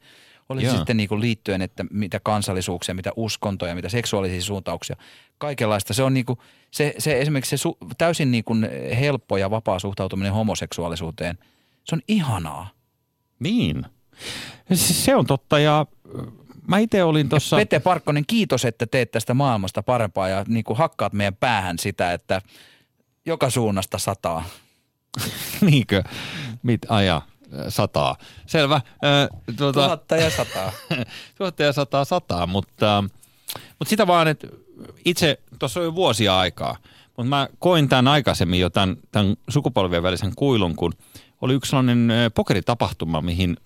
Oli Joo. sitten niinku liittyen, että mitä kansallisuuksia, mitä uskontoja, mitä seksuaalisia suuntauksia, kaikenlaista. Se on niinku, se, se esimerkiksi se su- täysin niinku helppo ja vapaa suhtautuminen homoseksuaalisuuteen, se on ihanaa. Niin. Se on totta ja mä itse olin tuossa... Pete Parkkonen, kiitos, että teet tästä maailmasta parempaa ja niin kuin hakkaat meidän päähän sitä, että joka suunnasta sataa. Niinkö? Mit aja? Sataa. Selvä. Tuota, Tuhatta ja sataa. tuhatta ja sataa sataa, mutta, mutta sitä vaan, että itse tuossa on jo vuosia aikaa, mutta mä koin tämän aikaisemmin jo tämän, tämän sukupolvien välisen kuilun, kun oli yksi sellainen pokeritapahtuma, mihin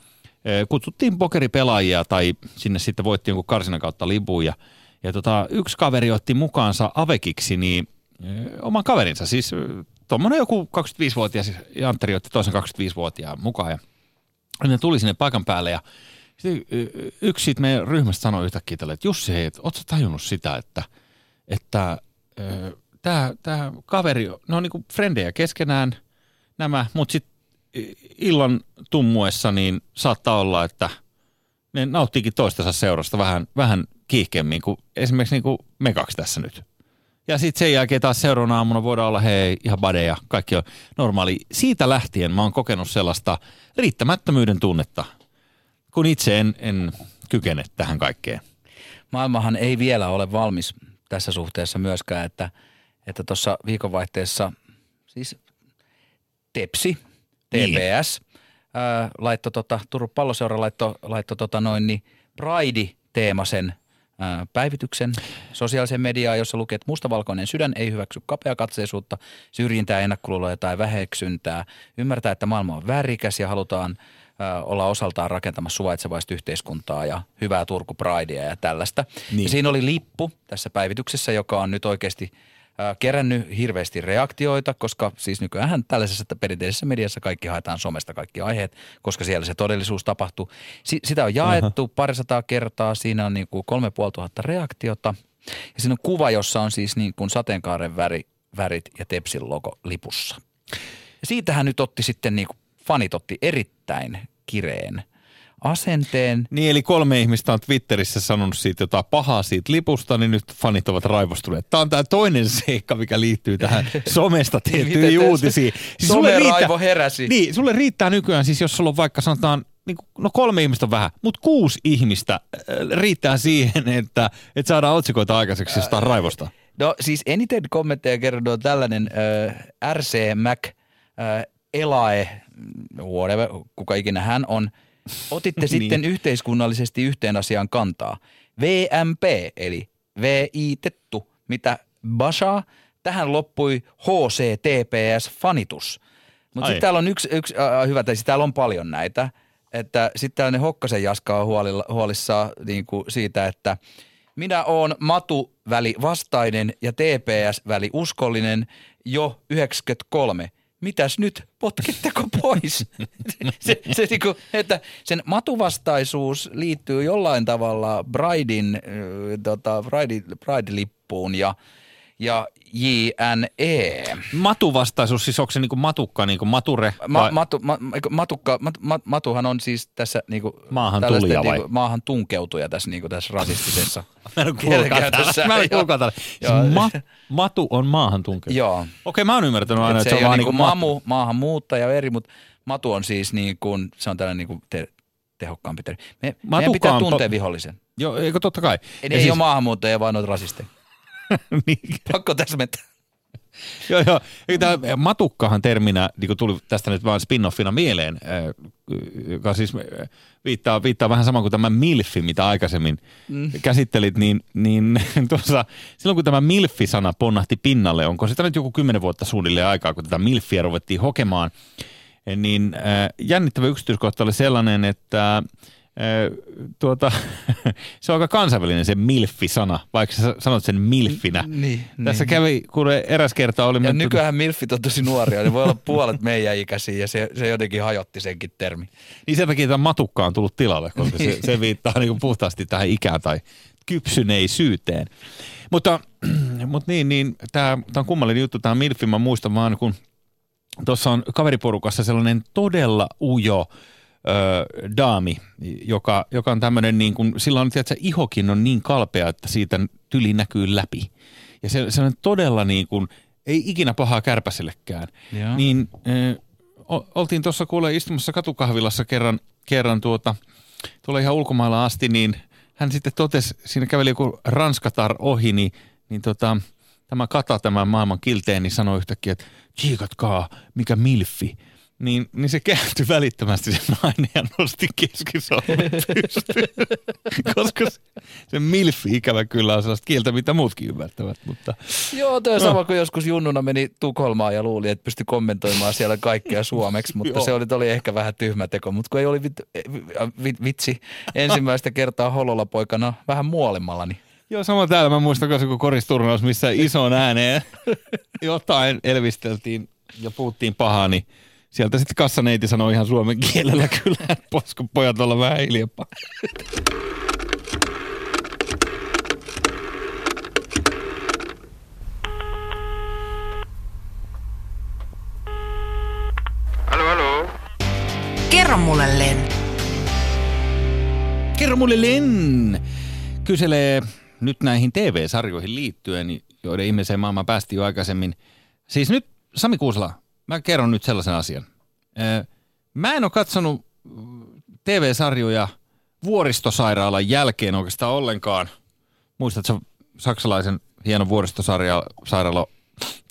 kutsuttiin pokeripelaajia tai sinne sitten voitti jonkun karsinan kautta lipun ja, ja tota, yksi kaveri otti mukaansa avekiksi niin oman kaverinsa, siis tuommoinen joku 25-vuotias, Jantteri otti toisen 25-vuotiaan mukaan ja ne tuli sinne paikan päälle ja sitten yksi siitä meidän ryhmästä sanoi yhtäkkiä tälle, että Jussi, hei, ootko tajunnut sitä, että, että tämä kaveri, ne on niinku frendejä keskenään nämä, mutta sitten illan tummuessa niin saattaa olla, että ne nauttiikin toistensa seurasta vähän, vähän kiihkeämmin kuin esimerkiksi niinku me kaksi tässä nyt. Ja sitten sen jälkeen taas seuraavana aamuna voidaan olla hei ihan badeja, kaikki on normaali. Siitä lähtien mä oon kokenut sellaista riittämättömyyden tunnetta, kun itse en, en kykene tähän kaikkeen. Maailmahan ei vielä ole valmis tässä suhteessa myöskään, että että tuossa viikonvaihteessa siis Tepsi, Niin. TPS, ää, laitto tota, Turun palloseura laitto, laitto tota noin niin Pride-teemasen ää, päivityksen sosiaaliseen mediaan, jossa lukee, että mustavalkoinen sydän ei hyväksy kapeakatseisuutta, syrjintää, ennakkoluuloja tai väheksyntää. Ymmärtää, että maailma on värikäs ja halutaan ää, olla osaltaan rakentamassa suvaitsevaista yhteiskuntaa ja hyvää Turku Pridea ja tällaista. Niin. Ja siinä oli lippu tässä päivityksessä, joka on nyt oikeasti ää, kerännyt hirveästi reaktioita, koska siis nykyään tällaisessa perinteisessä mediassa kaikki haetaan somesta kaikki aiheet, koska siellä se todellisuus tapahtuu. Si- sitä on jaettu uh-huh. parisataa kertaa, siinä on niin kuin kolme puoli tuhatta reaktiota. Ja siinä on kuva, jossa on siis niin kuin sateenkaaren väri, värit ja Tepsin logo lipussa. Ja siitähän nyt otti sitten niin kuin fanit otti erittäin kireen asenteen. Niin, eli kolme ihmistä on Twitterissä sanonut siitä jotain pahaa siitä lipusta, niin nyt fanit ovat raivostuneet. Tämä on tämä toinen seikka, mikä liittyy tähän somesta tehtyihin Miten te- uutisiin. sulle Someraivo heräsi. Niin, sulle riittää nykyään siis, jos sulla on vaikka sanotaan, niin kuin, no kolme ihmistä on vähän, mutta kuusi ihmistä äh, riittää siihen, että, että saadaan otsikoita aikaiseksi jostain raivosta. No siis eniten kommentteja kertoo tällainen äh, RC Mac äh, Elae, whatever, kuka ikinä hän on. Otitte Niin. sitten yhteiskunnallisesti yhteen asiaan kantaa. VMP, eli VI-tettu, mitä Basha, tähän loppui HCTPS-fanitus. Mutta sitten täällä on yksi, yksi äh, hyvä, tai täällä on paljon näitä, että sitten tällainen Hokkasen Jaska on huolilla, huolissaan niin kuin siitä, että minä oon Matu-väli vastainen ja TPS-väli uskollinen jo 93. Mitäs nyt, potkitteko pois? se, se niinku, että sen matuvastaisuus liittyy jollain tavalla Bridein, äh, tota, Bride, Bride-lippuun ja, ja JNE. Matuvastaisuus, siis onko se niinku matukka, niinku mature? Ma, vai- matu, ma, matukka, mat, mat, matuhan on siis tässä niinku, Maahan tällaisten tulija vai? Niinku, maahan tunkeutuja tässä, niinku, tässä rasistisessa. Mä en kuulkaan kielenkäytössä. tätä. Mä en kuulkaan. Siis ma, matu on maahan tunkeutunut. Joo. Okei, mä oon ymmärtänyt aina, Et että se, on vaan niinku niinku mamu, maahanmuuttaja eri, mutta matu on siis niin kuin, se on tällainen niin kuin te, tehokkaampi termi. Me, meidän pitää tuntea vihollisen. Joo, eikö totta kai. Ei, Ja ei siis- ole maahanmuuttajia, vaan noita rasisteja. niin, Pakko täsmentää. joo, joo. Tämä matukkahan terminä niin tuli tästä nyt vaan spin-offina mieleen, äh, joka siis äh, viittaa, viittaa vähän sama kuin tämä milfi, mitä aikaisemmin mm. käsittelit, niin, niin tuossa, silloin kun tämä milfi-sana ponnahti pinnalle, onko sitä nyt joku kymmenen vuotta suunnilleen aikaa, kun tätä milfiä ruvettiin hokemaan, niin äh, jännittävä yksityiskohta oli sellainen, että tuota, se on aika kansainvälinen se milfi-sana, vaikka sä sanot sen milfinä. Niin, Tässä kävi, kuule eräs kerta oli... Ja menty- nykyään milfit on tosi nuoria, niin voi olla puolet meidän ikäisiä ja se, se jotenkin hajotti senkin termi. Niin sen takia tämä matukka on tullut tilalle, koska se, se viittaa niin kuin puhtaasti tähän ikään tai kypsyneisyyteen. Mutta, mutta niin, niin tämä, tämä on kummallinen juttu, tämä Milfi, mä muistan vaan, kun tuossa on kaveriporukassa sellainen todella ujo ö, daami, joka, joka on tämmöinen niin kuin, sillä on, tiedätkö, ihokin on niin kalpea, että siitä tyli näkyy läpi. Ja se, se on todella niin kuin, ei ikinä pahaa kärpäsellekään. Joo. Niin ö, oltiin tuossa kuule istumassa katukahvilassa kerran, kerran tuota, tuolla ihan ulkomailla asti, niin hän sitten totesi, siinä käveli joku ranskatar ohi, niin, niin tota, tämä Kata, tämä maailman kilteen, niin sanoi yhtäkkiä, että tsiikatkaa, mikä milfi. Niin, niin se kääntyi välittömästi se nainen ja nosti keskisormen pystyyn. Koska se, se milfi ikävä kyllä on sellaista kieltä, mitä muutkin ymmärtävät. Mutta Joo, toi on sama kuin joskus junnuna meni Tukholmaan ja luuli, että pystyi kommentoimaan siellä kaikkea suomeksi, mutta se oli, oli ehkä vähän tyhmä teko. Mutta kun ei oli vit, vit, vitsi ensimmäistä kertaa hololla poikana vähän muualemmalla, niin Joo, sama täällä. Mä muistan myös joku koristurnaus, missä ison ääneen jotain elvisteltiin ja puhuttiin pahaa, niin sieltä sitten kassaneiti sanoi ihan suomen kielellä kyllä, että pojat olla vähän hiljempaa. Hallå, hallå? Kerro mulle, Len. Kerro mulle Len! Kyselee nyt näihin TV-sarjoihin liittyen, joiden ihmeeseen maailmaan päästiin jo aikaisemmin. Siis nyt, Sami Kuusala, mä kerron nyt sellaisen asian. Mä en ole katsonut TV-sarjoja vuoristosairaalan jälkeen oikeastaan ollenkaan. Muistatko saksalaisen hienon vuoristosairaala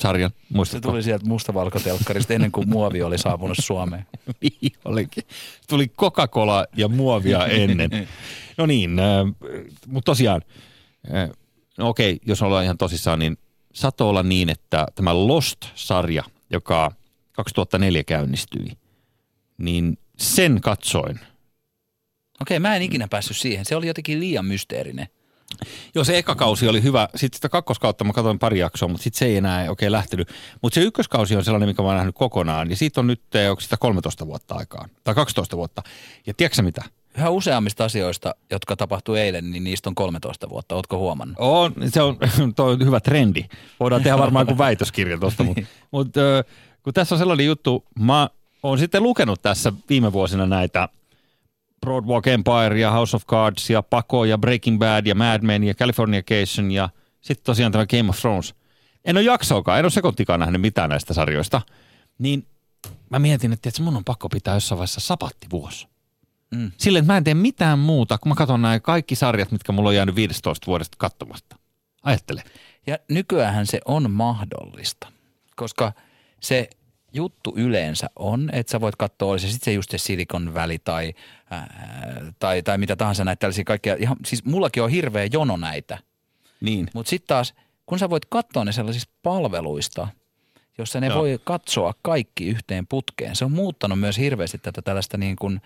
sarjan? se Muistatko? tuli sieltä mustavalkotelkkarista ennen kuin muovi oli saapunut Suomeen. Niin olikin. Tuli Coca-Cola ja muovia ennen. No niin, äh, mutta tosiaan, äh, no okei, jos ollaan ihan tosissaan, niin saattoi olla niin, että tämä Lost-sarja, joka 2004 käynnistyi, niin sen katsoin. Okei, mä en ikinä päässyt siihen. Se oli jotenkin liian mysteerinen. Joo, se eka kausi oli hyvä. Sitten sitä kakkoskautta mä katsoin pari jaksoa, mutta sitten se ei enää oikein lähtenyt. Mutta se ykköskausi on sellainen, mikä mä oon nähnyt kokonaan. Ja siitä on nyt, eh, onko sitä 13 vuotta aikaa? Tai 12 vuotta. Ja tiedätkö mitä? Yhä useammista asioista, jotka tapahtui eilen, niin niistä on 13 vuotta. Ootko huomannut? On, se on, toi on hyvä trendi. Voidaan tehdä varmaan joku väitöskirja tuosta, mutta mut, kun tässä on sellainen juttu, mä oon sitten lukenut tässä viime vuosina näitä Broadwalk Empire ja House of Cards ja Paco ja Breaking Bad ja Mad Men ja Californication ja sitten tosiaan tämä Game of Thrones. En ole jaksoakaan, en ole sekuntikaan nähnyt mitään näistä sarjoista. Niin mä mietin, että tiedätkö, mun on pakko pitää jossain vaiheessa sapattivuosi. Mm. Silleen, että mä en tee mitään muuta, kun mä katson nämä kaikki sarjat, mitkä mulla on jäänyt 15 vuodesta katsomatta. Ajattele. Ja nykyään se on mahdollista, koska se juttu yleensä on, että sä voit katsoa, oli se sitten se just se Silicon Valley tai, ää, tai, tai mitä tahansa näitä tällaisia kaikkia. Ihan, siis mullakin on hirveä jono näitä, Niin. mutta sitten taas, kun sä voit katsoa ne sellaisista palveluista, jossa ne Joo. voi katsoa kaikki yhteen putkeen. Se on muuttanut myös hirveästi tätä tällaista niin kuin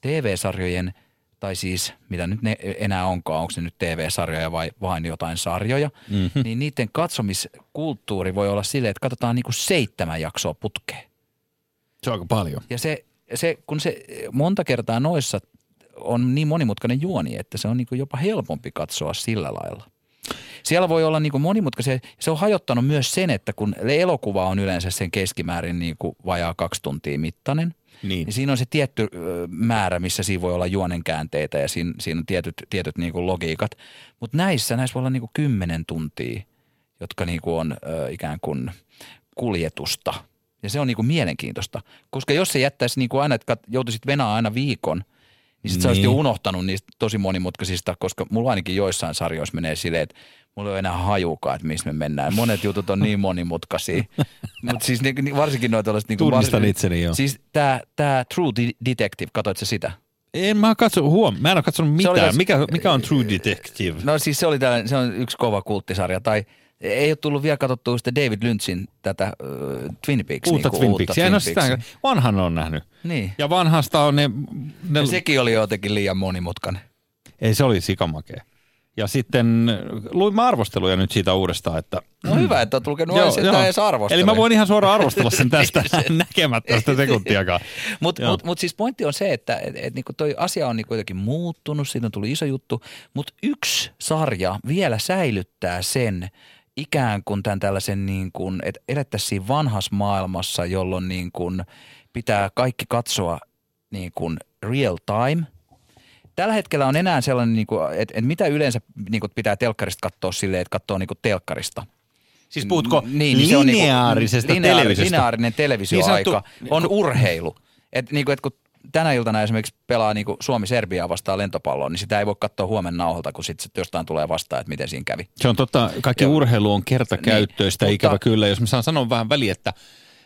TV-sarjojen, tai siis mitä nyt ne enää onkaan, onko se nyt TV-sarjoja vai vain jotain sarjoja, mm-hmm. niin niiden katsomiskulttuuri voi olla silleen, että katsotaan niin kuin seitsemän jaksoa putkeen. Se on aika paljon. Ja se, se, kun se monta kertaa noissa on niin monimutkainen juoni, että se on niin kuin jopa helpompi katsoa sillä lailla. siellä voi olla niin kuin monimutkaisia. Se on hajottanut myös sen, että kun elokuva on yleensä sen keskimäärin niin kuin vajaa kaksi tuntia mittainen, Niin. niin siinä on se tietty määrä, missä siinä voi olla juonenkäänteitä ja siinä, siinä on tietyt, tietyt niin kuin logiikat. Mutta näissä, näissä voi olla niin kuin kymmenen tuntia, jotka niin kuin on ö, ikään kuin kuljetusta. Ja se on niin kuin mielenkiintoista, koska jos se jättäisi niin kuin aina, että joutuisit venaa aina viikon, niin sit sä olisit Niin. jo unohtanut niistä tosi monimutkaisista, koska mulla ainakin joissain sarjoissa menee silleen, että mulla ei ole enää hajukaan, että missä me mennään. Monet jutut on niin monimutkaisia. Mutta siis ni, ni, varsinkin noita tällaiset... Niin Tunnistan itseni, joo. Siis tämä tää True Detective, katsoit sä sitä? En mä katso, huom, mä en ole katsonut Se oli mitään. jos- Mikä, mikä on True Detective? No siis se oli tällainen, se on yksi kova kulttisarja. Tai ei ole tullut vielä katsottua sitä David Lynchin tätä äh, Twin Peaks. uutta niinku, Twin Peaksia. En Twin sitä, Peaksia. vanhan on nähnyt. Niin. Ja vanhasta on ne, ne Ja sekin oli jotenkin liian monimutkainen. ei se oli sikamakea. Ja sitten luin mä arvosteluja nyt siitä uudestaan, että No hyvä, että olet lukenut joo, sitä edes arvostella. Eli mä voin ihan suoraan arvostella sen tästä näkemättä sitä sekuntiakaan. Mutta Joo. mut, mut siis pointti on se, että et, et niinku toi asia on niinku jotenkin muuttunut, siitä on tullut iso juttu, mutta yksi sarja vielä säilyttää sen ikään kuin tämän tällaisen, niin kuin, että elettäisiin siinä vanhassa maailmassa, jolloin niin kuin pitää kaikki katsoa niin kuin real time. Tällä hetkellä on enää sellainen, niin kuin, että, että mitä yleensä niin kuin pitää telkkarista katsoa silleen, että katsoo niin kuin telkkarista. Siis puhutko Niin, se on niinku- lineaarisesta lineaari- televisiosta? Lineaarinen televisioaika Niin sanottu- on urheilu. Et niinku, et kun tänä iltana esimerkiksi pelaa niinku Suomi-Serbiaa vastaan lentopalloa, niin sitä ei voi katsoa huomenna nauholta, kun sitten jostain tulee vastaan, että miten siinä kävi. Se on totta, kaikki Joo. urheilu on kertakäyttöistä, Niin, niin, ikävä mutta- kyllä. Jos mä saan sanoa vähän väliin, että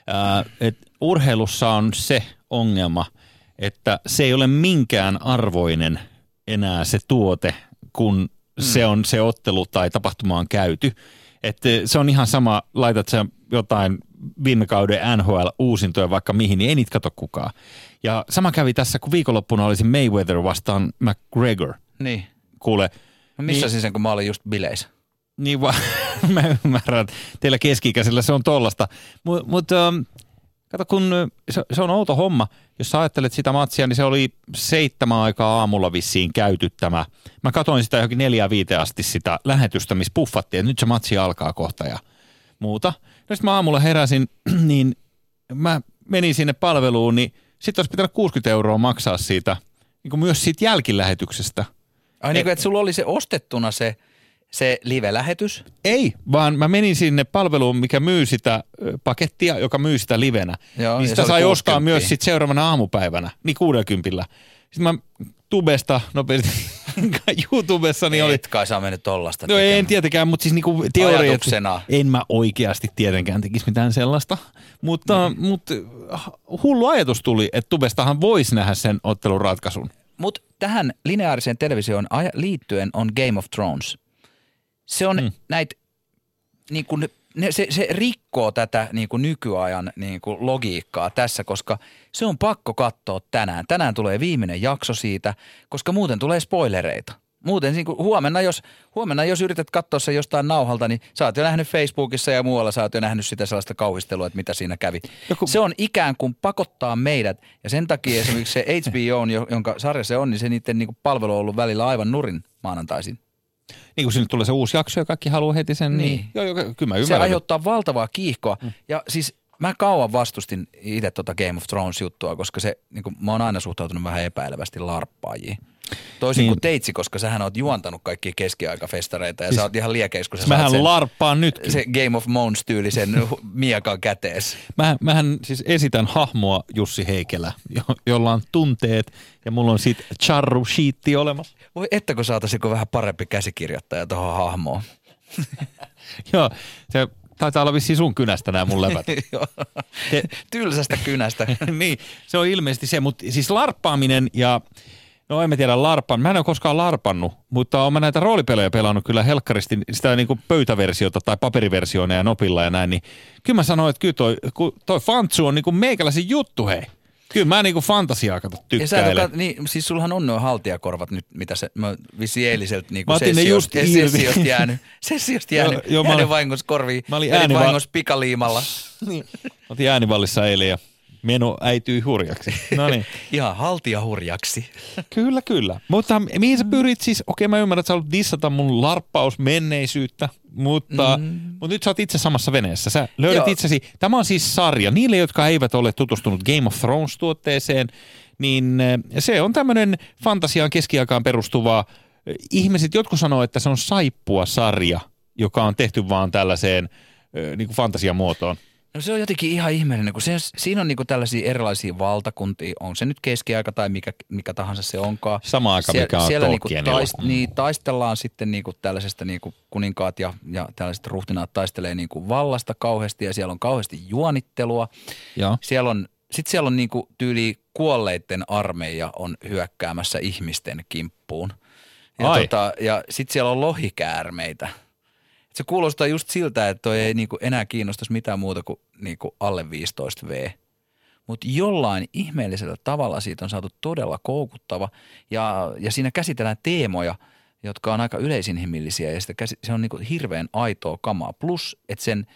ää, et urheilussa on se ongelma, että se ei ole minkään arvoinen enää se tuote, kun mm. se on se ottelu tai tapahtuma on käyty. Että se on ihan sama, laitat sä jotain viime kauden NHL-uusintoja vaikka mihin, niin ei niitä kato kukaan. Ja sama kävi tässä, kun viikonloppuna olisi Mayweather vastaan McGregor. Niin. Kuule, Mä missasin Niin. sen, kun mä olin just bileissä. niin va- mä ymmärrän, että teillä keski-ikäisillä se on tollasta. Mutta mut, ähm, kato, kun ö, se, se on outo homma. Jos sä ajattelet sitä matsia, niin se oli seitsemän aikaa aamulla vissiin käyty tämä. Mä katsoin sitä johonkin neljä viite asti sitä lähetystä, missä puffattiin, että nyt se matsi alkaa kohta ja muuta. No sitten mä aamulla heräsin, niin mä menin sinne palveluun, niin sitten olisi pitänyt 60 euroa maksaa siitä, niin kuin myös siitä jälkilähetyksestä. Ai niin kuin, että sulla oli se ostettuna se, se live-lähetys. Ei, vaan mä menin sinne palveluun, mikä myy sitä pakettia, joka myy sitä livenä. Joo, niin sitä sai ostaa 60. myös sit seuraavana aamupäivänä, niin 60. Sitten mä tubesta nopeasti YouTubessa niin oli... Kai saa mennyt tollasta No tekemään. en tietenkään, mutta siis niinku teoria, Ajatuksena. en mä oikeasti tietenkään tekisi mitään sellaista. Mutta, Niin. mutta hullu ajatus tuli, että tubestahan voisi nähdä sen ottelun ratkaisun. Mutta tähän lineaariseen televisioon liittyen on Game of Thrones. Se on mm. näitä, niin kun, ne, se, se rikkoo tätä niin kuin nykyajan niin kuin logiikkaa tässä, koska se on pakko katsoa tänään. Tänään tulee viimeinen jakso siitä, koska muuten tulee spoilereita. Muuten niin kuin huomenna, jos, huomenna, jos yrität katsoa se jostain nauhalta, niin sä oot jo nähnyt Facebookissa ja muualla, sä oot jo nähnyt sitä sellaista kauhistelua, että mitä siinä kävi. Joku- Se on ikään kuin pakottaa meidät, ja sen takia esimerkiksi se HBO, on, jo- jonka sarja se on, niin se niiden niin kuin palvelu on ollut välillä aivan nurin maanantaisin. Niin kun sinne tulee se uusi jakso ja kaikki haluaa heti sen, niin, Niin. joo, joo, kyllä mä Se ymmärrän. aiheuttaa valtavaa kiihkoa. Mm. Ja siis mä kauan vastustin itse tota Game of Thrones-juttua, koska se, niin kuin, mä oon aina suhtautunut vähän epäilevästi larppaajiin. Toisin niin. Kuin teitsi, koska sähän oot juontanut kaikkia keskiaikafestareita ja siis, sä oot ihan liekeis, kun sä saat Mähän sen, larppaan nytkin. se Game of Mones-tyylisen hu- miekan kätees. Mä, mähän siis esitän hahmoa Jussi Heikelä, jo, jolla on tunteet ja mulla on sit charru sheetti olemassa. Voi ettäkö saataisiin vähän parempi käsikirjoittaja tuohon hahmoon. Joo, se taitaa olla vissiin sun kynästä nämä mun läpät. Tylsästä kynästä. niin, se on ilmeisesti se, mutta siis larppaaminen ja No en mä tiedä larpan. Mä en ole koskaan larpannut, mutta olen mä näitä roolipelejä pelannut kyllä helkkaristi sitä niin kuin pöytäversiota tai paperiversioina ja nopilla ja näin. Niin kyllä mä sanoin, että kyllä toi, toi Fantsu on niin kuin meikäläisen juttu, hei. Kyllä mä niin kuin fantasiaa kato Ja sä tykkäilen. niin, siis sullahan on nuo haltijakorvat nyt, mitä se, mä vissiin eiliseltä niin Mä otin ne just sessiosta jäänyt, sessiosta jäänyt, Joo, joo, mä jäänyt olin- vahingossa korviin, mä olin ääniva- vahingossa pikaliimalla. Niin. Otin äänivallissa eilen ja meno äityi hurjaksi. No niin. Ihan haltijahurjaksi. Kyllä, kyllä. Mutta mihin sä pyrit siis? Okei, mä ymmärrän, että sä haluat dissata mun larppaus menneisyyttä, mutta, mm. mutta nyt sä oot itse samassa veneessä. Sä löydät Joo. itsesi. Tämä on siis sarja. Niille, jotka eivät ole tutustunut Game of Thrones-tuotteeseen, niin eh, se on tämmöinen fantasiaan keskiaikaan perustuva. eh, Ihmiset, jotkut sanoo, että se on saippua sarja, joka on tehty vaan tällaiseen eh, niin kuin fantasiamuotoon. No se on jotenkin ihan ihmeellinen, kun se, siinä on niinku tällaisia erilaisia valtakuntia, on se nyt keskiaika tai mikä, mikä tahansa se onkaan. Sama aika, mikä on siellä niinku taist, niin, taistellaan sitten niinku tällaisesta niinku kuninkaat ja, ja tällaiset ruhtinaat taistelee niinku vallasta kauheasti ja siellä on kauheasti juonittelua. Joo. Siellä on, sitten siellä on niinku tyyli kuolleiden armeija on hyökkäämässä ihmisten kimppuun. Ja, Ai. tota, ja sitten siellä on lohikäärmeitä. Se kuulostaa just siltä, että toi ei niinku enää kiinnostaisi mitään muuta kuin niinku alle 15 V. Mutta jollain ihmeellisellä tavalla siitä on saatu todella koukuttava ja, ja siinä käsitellään teemoja, jotka on aika yleisinhimillisiä ja sitä käsi, se on niinku hirveän aitoa kamaa. Plus, että sen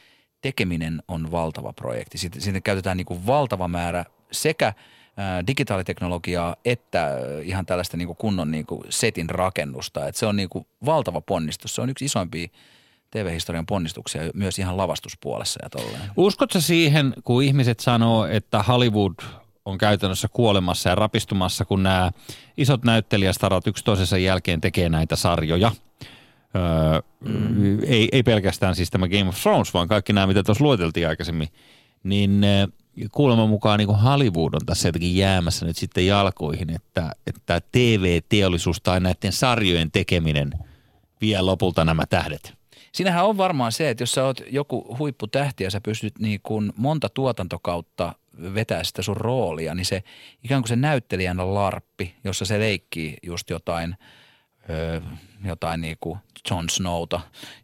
tekeminen on valtava projekti. Siitä, siitä käytetään niinku valtava määrä sekä digitaaliteknologiaa että ihan tällaista niinku kunnon niinku setin rakennusta. Et se on niinku valtava ponnistus. Se on yksi isoimpia TV-historian ponnistuksia myös ihan lavastuspuolessa ja tolleen. Uskotko siihen, kun ihmiset sanoo, että Hollywood on käytännössä kuolemassa ja rapistumassa, kun nämä isot näyttelijästarat yksi toisensa jälkeen tekee näitä sarjoja? Öö, mm. ei, ei pelkästään siis tämä Game of Thrones, vaan kaikki nämä, mitä tuossa lueteltiin aikaisemmin. Niin ö, kuuleman mukaan niin Hollywood on tässä jotenkin jäämässä nyt sitten jalkoihin, että, että TV-teollisuus tai näiden sarjojen tekeminen vie lopulta nämä tähdet. Siinähän on varmaan se, että jos sä oot joku huipputähti ja sä pystyt niin kuin monta tuotantokautta vetää sitä sun roolia, niin se ikään kuin se näyttelijän larppi, jossa se leikkii just jotain, öö, jotain niin kuin Jon Snowta,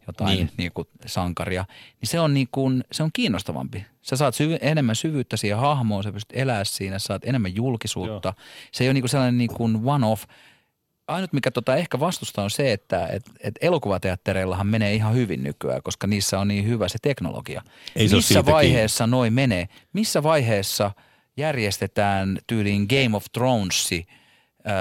jotain Niin. niin. Kuin sankaria, niin se on, niin kuin, se on kiinnostavampi. Sä saat syvy, enemmän syvyyttä siihen hahmoon, sä pystyt elää siinä, sä saat enemmän julkisuutta. Joo. Se ei ole niin kuin sellainen niin kuin one-off. Ainut, mikä tota ehkä vastustaa on se, että et, et elokuvateattereillahan menee ihan hyvin nykyään, koska niissä on niin hyvä se teknologia. Ei se Missä vaiheessa noi menee? Missä vaiheessa järjestetään tyyliin Game of Thronesi öö,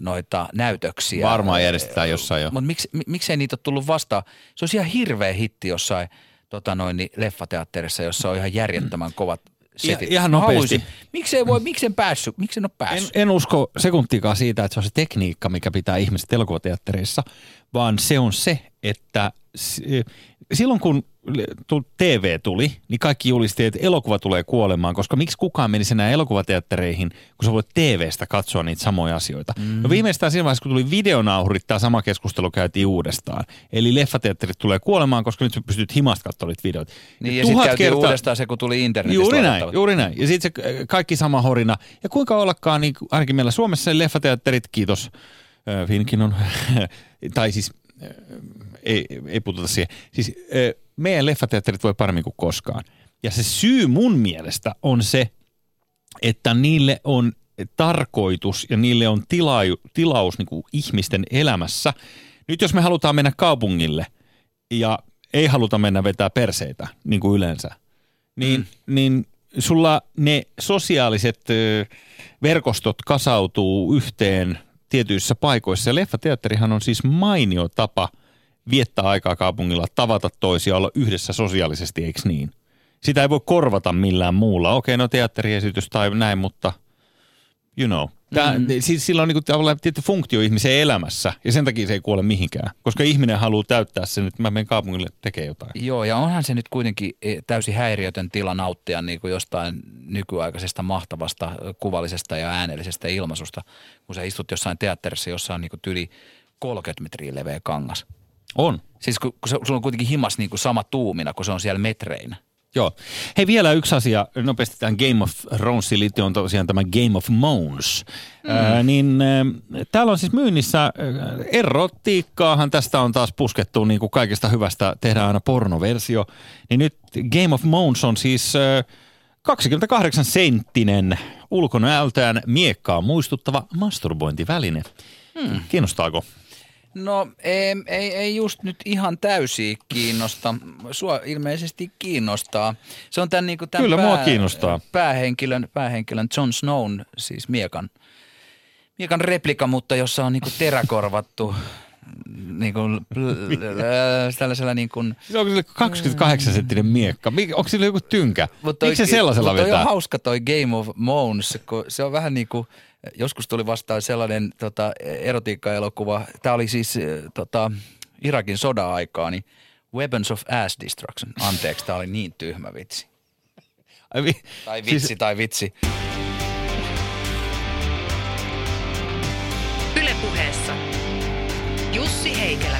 noita näytöksiä? Varmaan järjestetään jossain jo. Mutta miksi, mi- miksei niitä ole tullut vastaan? Se olisi ihan hirveä hitti jossain tota noin, niin leffateatterissa, jossa on ihan järjettömän kovat setit. ihan nopeasti. haluaisin- Miksei voi, miksen päässyt, miksen ole En, päässyt? en usko sekuntikaan siitä, että se on se tekniikka, mikä pitää ihmiset elokuvateattereissa, vaan se on se, että s- silloin kun TV tuli, niin kaikki julisti, että elokuva tulee kuolemaan, koska miksi kukaan menisi enää elokuvateattereihin, kun sä voit TVstä katsoa niitä samoja asioita. Mm. No viimeistään siinä vaiheessa, kun tuli videonauhurit, tämä sama keskustelu käytiin uudestaan. Eli leffateatterit tulee kuolemaan, koska nyt sä pystyt himasta katsoa niitä videoita. Niin, ja sitten Tuhat käytiin kertaa- uudestaan se, kun tuli internetistä Juuri näin, juuri näin. Ja sitten se äh, kaikki sama horina. Ja kuinka ollakaan, niin ainakin meillä Suomessa leffateatterit, kiitos, Finkin on, tai siis ei, ei puututa siihen. Siis meidän leffateatterit voi paremmin kuin koskaan. Ja se syy mun mielestä on se, että niille on tarkoitus ja niille on tila, tilaus niin kuin ihmisten elämässä. Nyt jos me halutaan mennä kaupungille ja ei haluta mennä vetää perseitä, niin kuin yleensä, niin, mm. niin sulla ne sosiaaliset verkostot kasautuu yhteen tietyissä paikoissa. Ja leffateatterihan on siis mainio tapa viettää aikaa kaupungilla, tavata toisia, olla yhdessä sosiaalisesti, eikö niin? Sitä ei voi korvata millään muulla. Okei, no teatteriesitys tai näin, mutta you know. Tää, mm. siis sillä on niinku tavallaan tietty funktio ihmisen elämässä ja sen takia se ei kuole mihinkään. Koska ihminen haluaa täyttää sen, että mä menen kaupungille tekemään jotain. Joo, ja onhan se nyt kuitenkin eh, täysin häiriötön tila nauttia niin kuin jostain nykyaikaisesta mahtavasta kuvallisesta ja äänellisestä ilmaisusta, kun sä istut jossain teatterissa, jossa on niin kuin yli 30 metriä leveä kangas. On. Siis kun, kun se, sulla on kuitenkin himas niin kuin sama tuumina, kun se on siellä metreinä. Joo. Hei vielä yksi asia nopeasti tämän Game of Thronesiin liittyen on tosiaan tämä Game of Moans. Mm. Ää, niin ää, täällä on siis myynnissä ää, erotiikkaahan tästä on taas puskettu niin kuin kaikesta hyvästä tehdään aina pornoversio. Niin nyt Game of Moans on siis ää, 28 senttinen ulkonäöltään miekkaa muistuttava masturbointiväline. Mm. Kiinnostaako? No ei, ei, ei just nyt ihan täysin kiinnosta. Sua ilmeisesti kiinnostaa. Se on tämän, niin kuin tämän Kyllä, mua kiinnostaa. Päähenkilön, päähenkilön Jon Snown, siis Miekan, Miekan replika, mutta jossa on niin kuin teräkorvattu niin kuin, tällaisella niin kuin, Se on 28 senttinen miekka. Onko sillä joku tynkä? Mutta Miksi se sellaisella mutta vetää? on hauska toi Game of Moans, kun se on vähän niin kuin, joskus tuli vastaan sellainen tota, erotiikka-elokuva, tämä oli siis eh, tota, Irakin sodan-aikaa, niin Weapons of Ass Destruction. Anteeksi, tämä oli niin tyhmä vitsi. Ai vi- Tai vitsi, siis- tai vitsi. Ylepuheessa Jussi Heikelä.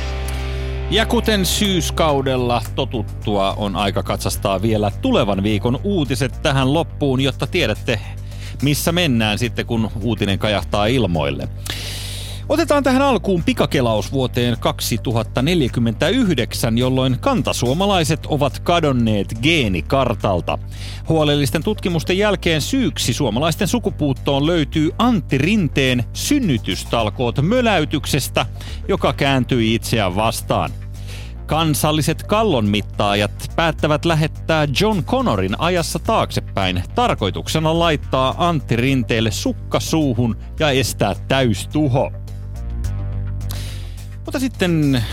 Ja kuten syyskaudella totuttua, on aika katsastaa vielä tulevan viikon uutiset tähän loppuun, jotta tiedätte, missä mennään sitten, kun uutinen kajahtaa ilmoille. Otetaan tähän alkuun pikakelaus vuoteen 2049, jolloin kantasuomalaiset ovat kadonneet geenikartalta. Huolellisten tutkimusten jälkeen syyksi suomalaisten sukupuuttoon löytyy Antti Rinteen synnytystalkoot möläytyksestä, joka kääntyi itseään vastaan. Kansalliset kallonmittaajat päättävät lähettää John Connorin ajassa taaksepäin tarkoituksena laittaa Antti Rinteelle sukka suuhun ja estää täystuho. Mutta sitten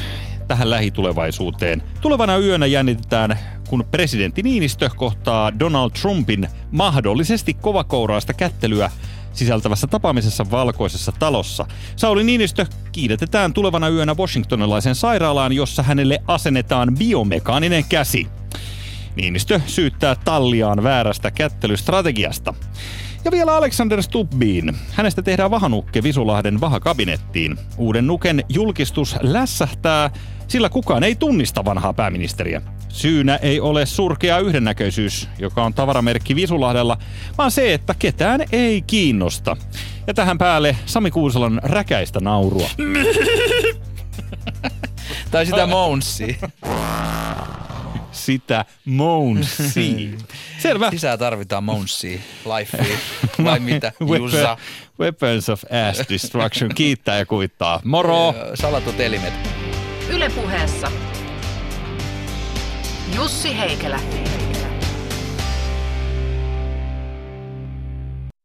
tähän lähitulevaisuuteen. Tulevana yönä jännitetään, kun presidentti Niinistö kohtaa Donald Trumpin mahdollisesti kovakouraista kättelyä sisältävässä tapaamisessa valkoisessa talossa. Sauli Niinistö kiinnitetään tulevana yönä washingtonilaisen sairaalaan, jossa hänelle asennetaan biomekaaninen käsi. Niinistö syyttää talliaan väärästä kättelystrategiasta. Ja vielä Alexander Stubbiin. Hänestä tehdään vahanukke Visulahden vahakabinettiin. Uuden nuken julkistus lässähtää, sillä kukaan ei tunnista vanhaa pääministeriä. Syynä ei ole surkea yhdennäköisyys, joka on tavaramerkki Visulahdella, vaan se, että ketään ei kiinnosta. Ja tähän päälle Sami Kuuselan räkäistä naurua. Tai sitä Mounsia. Sitä Mounsi. Selvä. Lisää tarvitaan Mounsia. Lifea. Vai mitä? Weapon- Jussa. Weapons of Ass Destruction. Kiittää ja kuvittaa. Moro! Salatut elimet. Ylepuheessa Jussi Heikelä.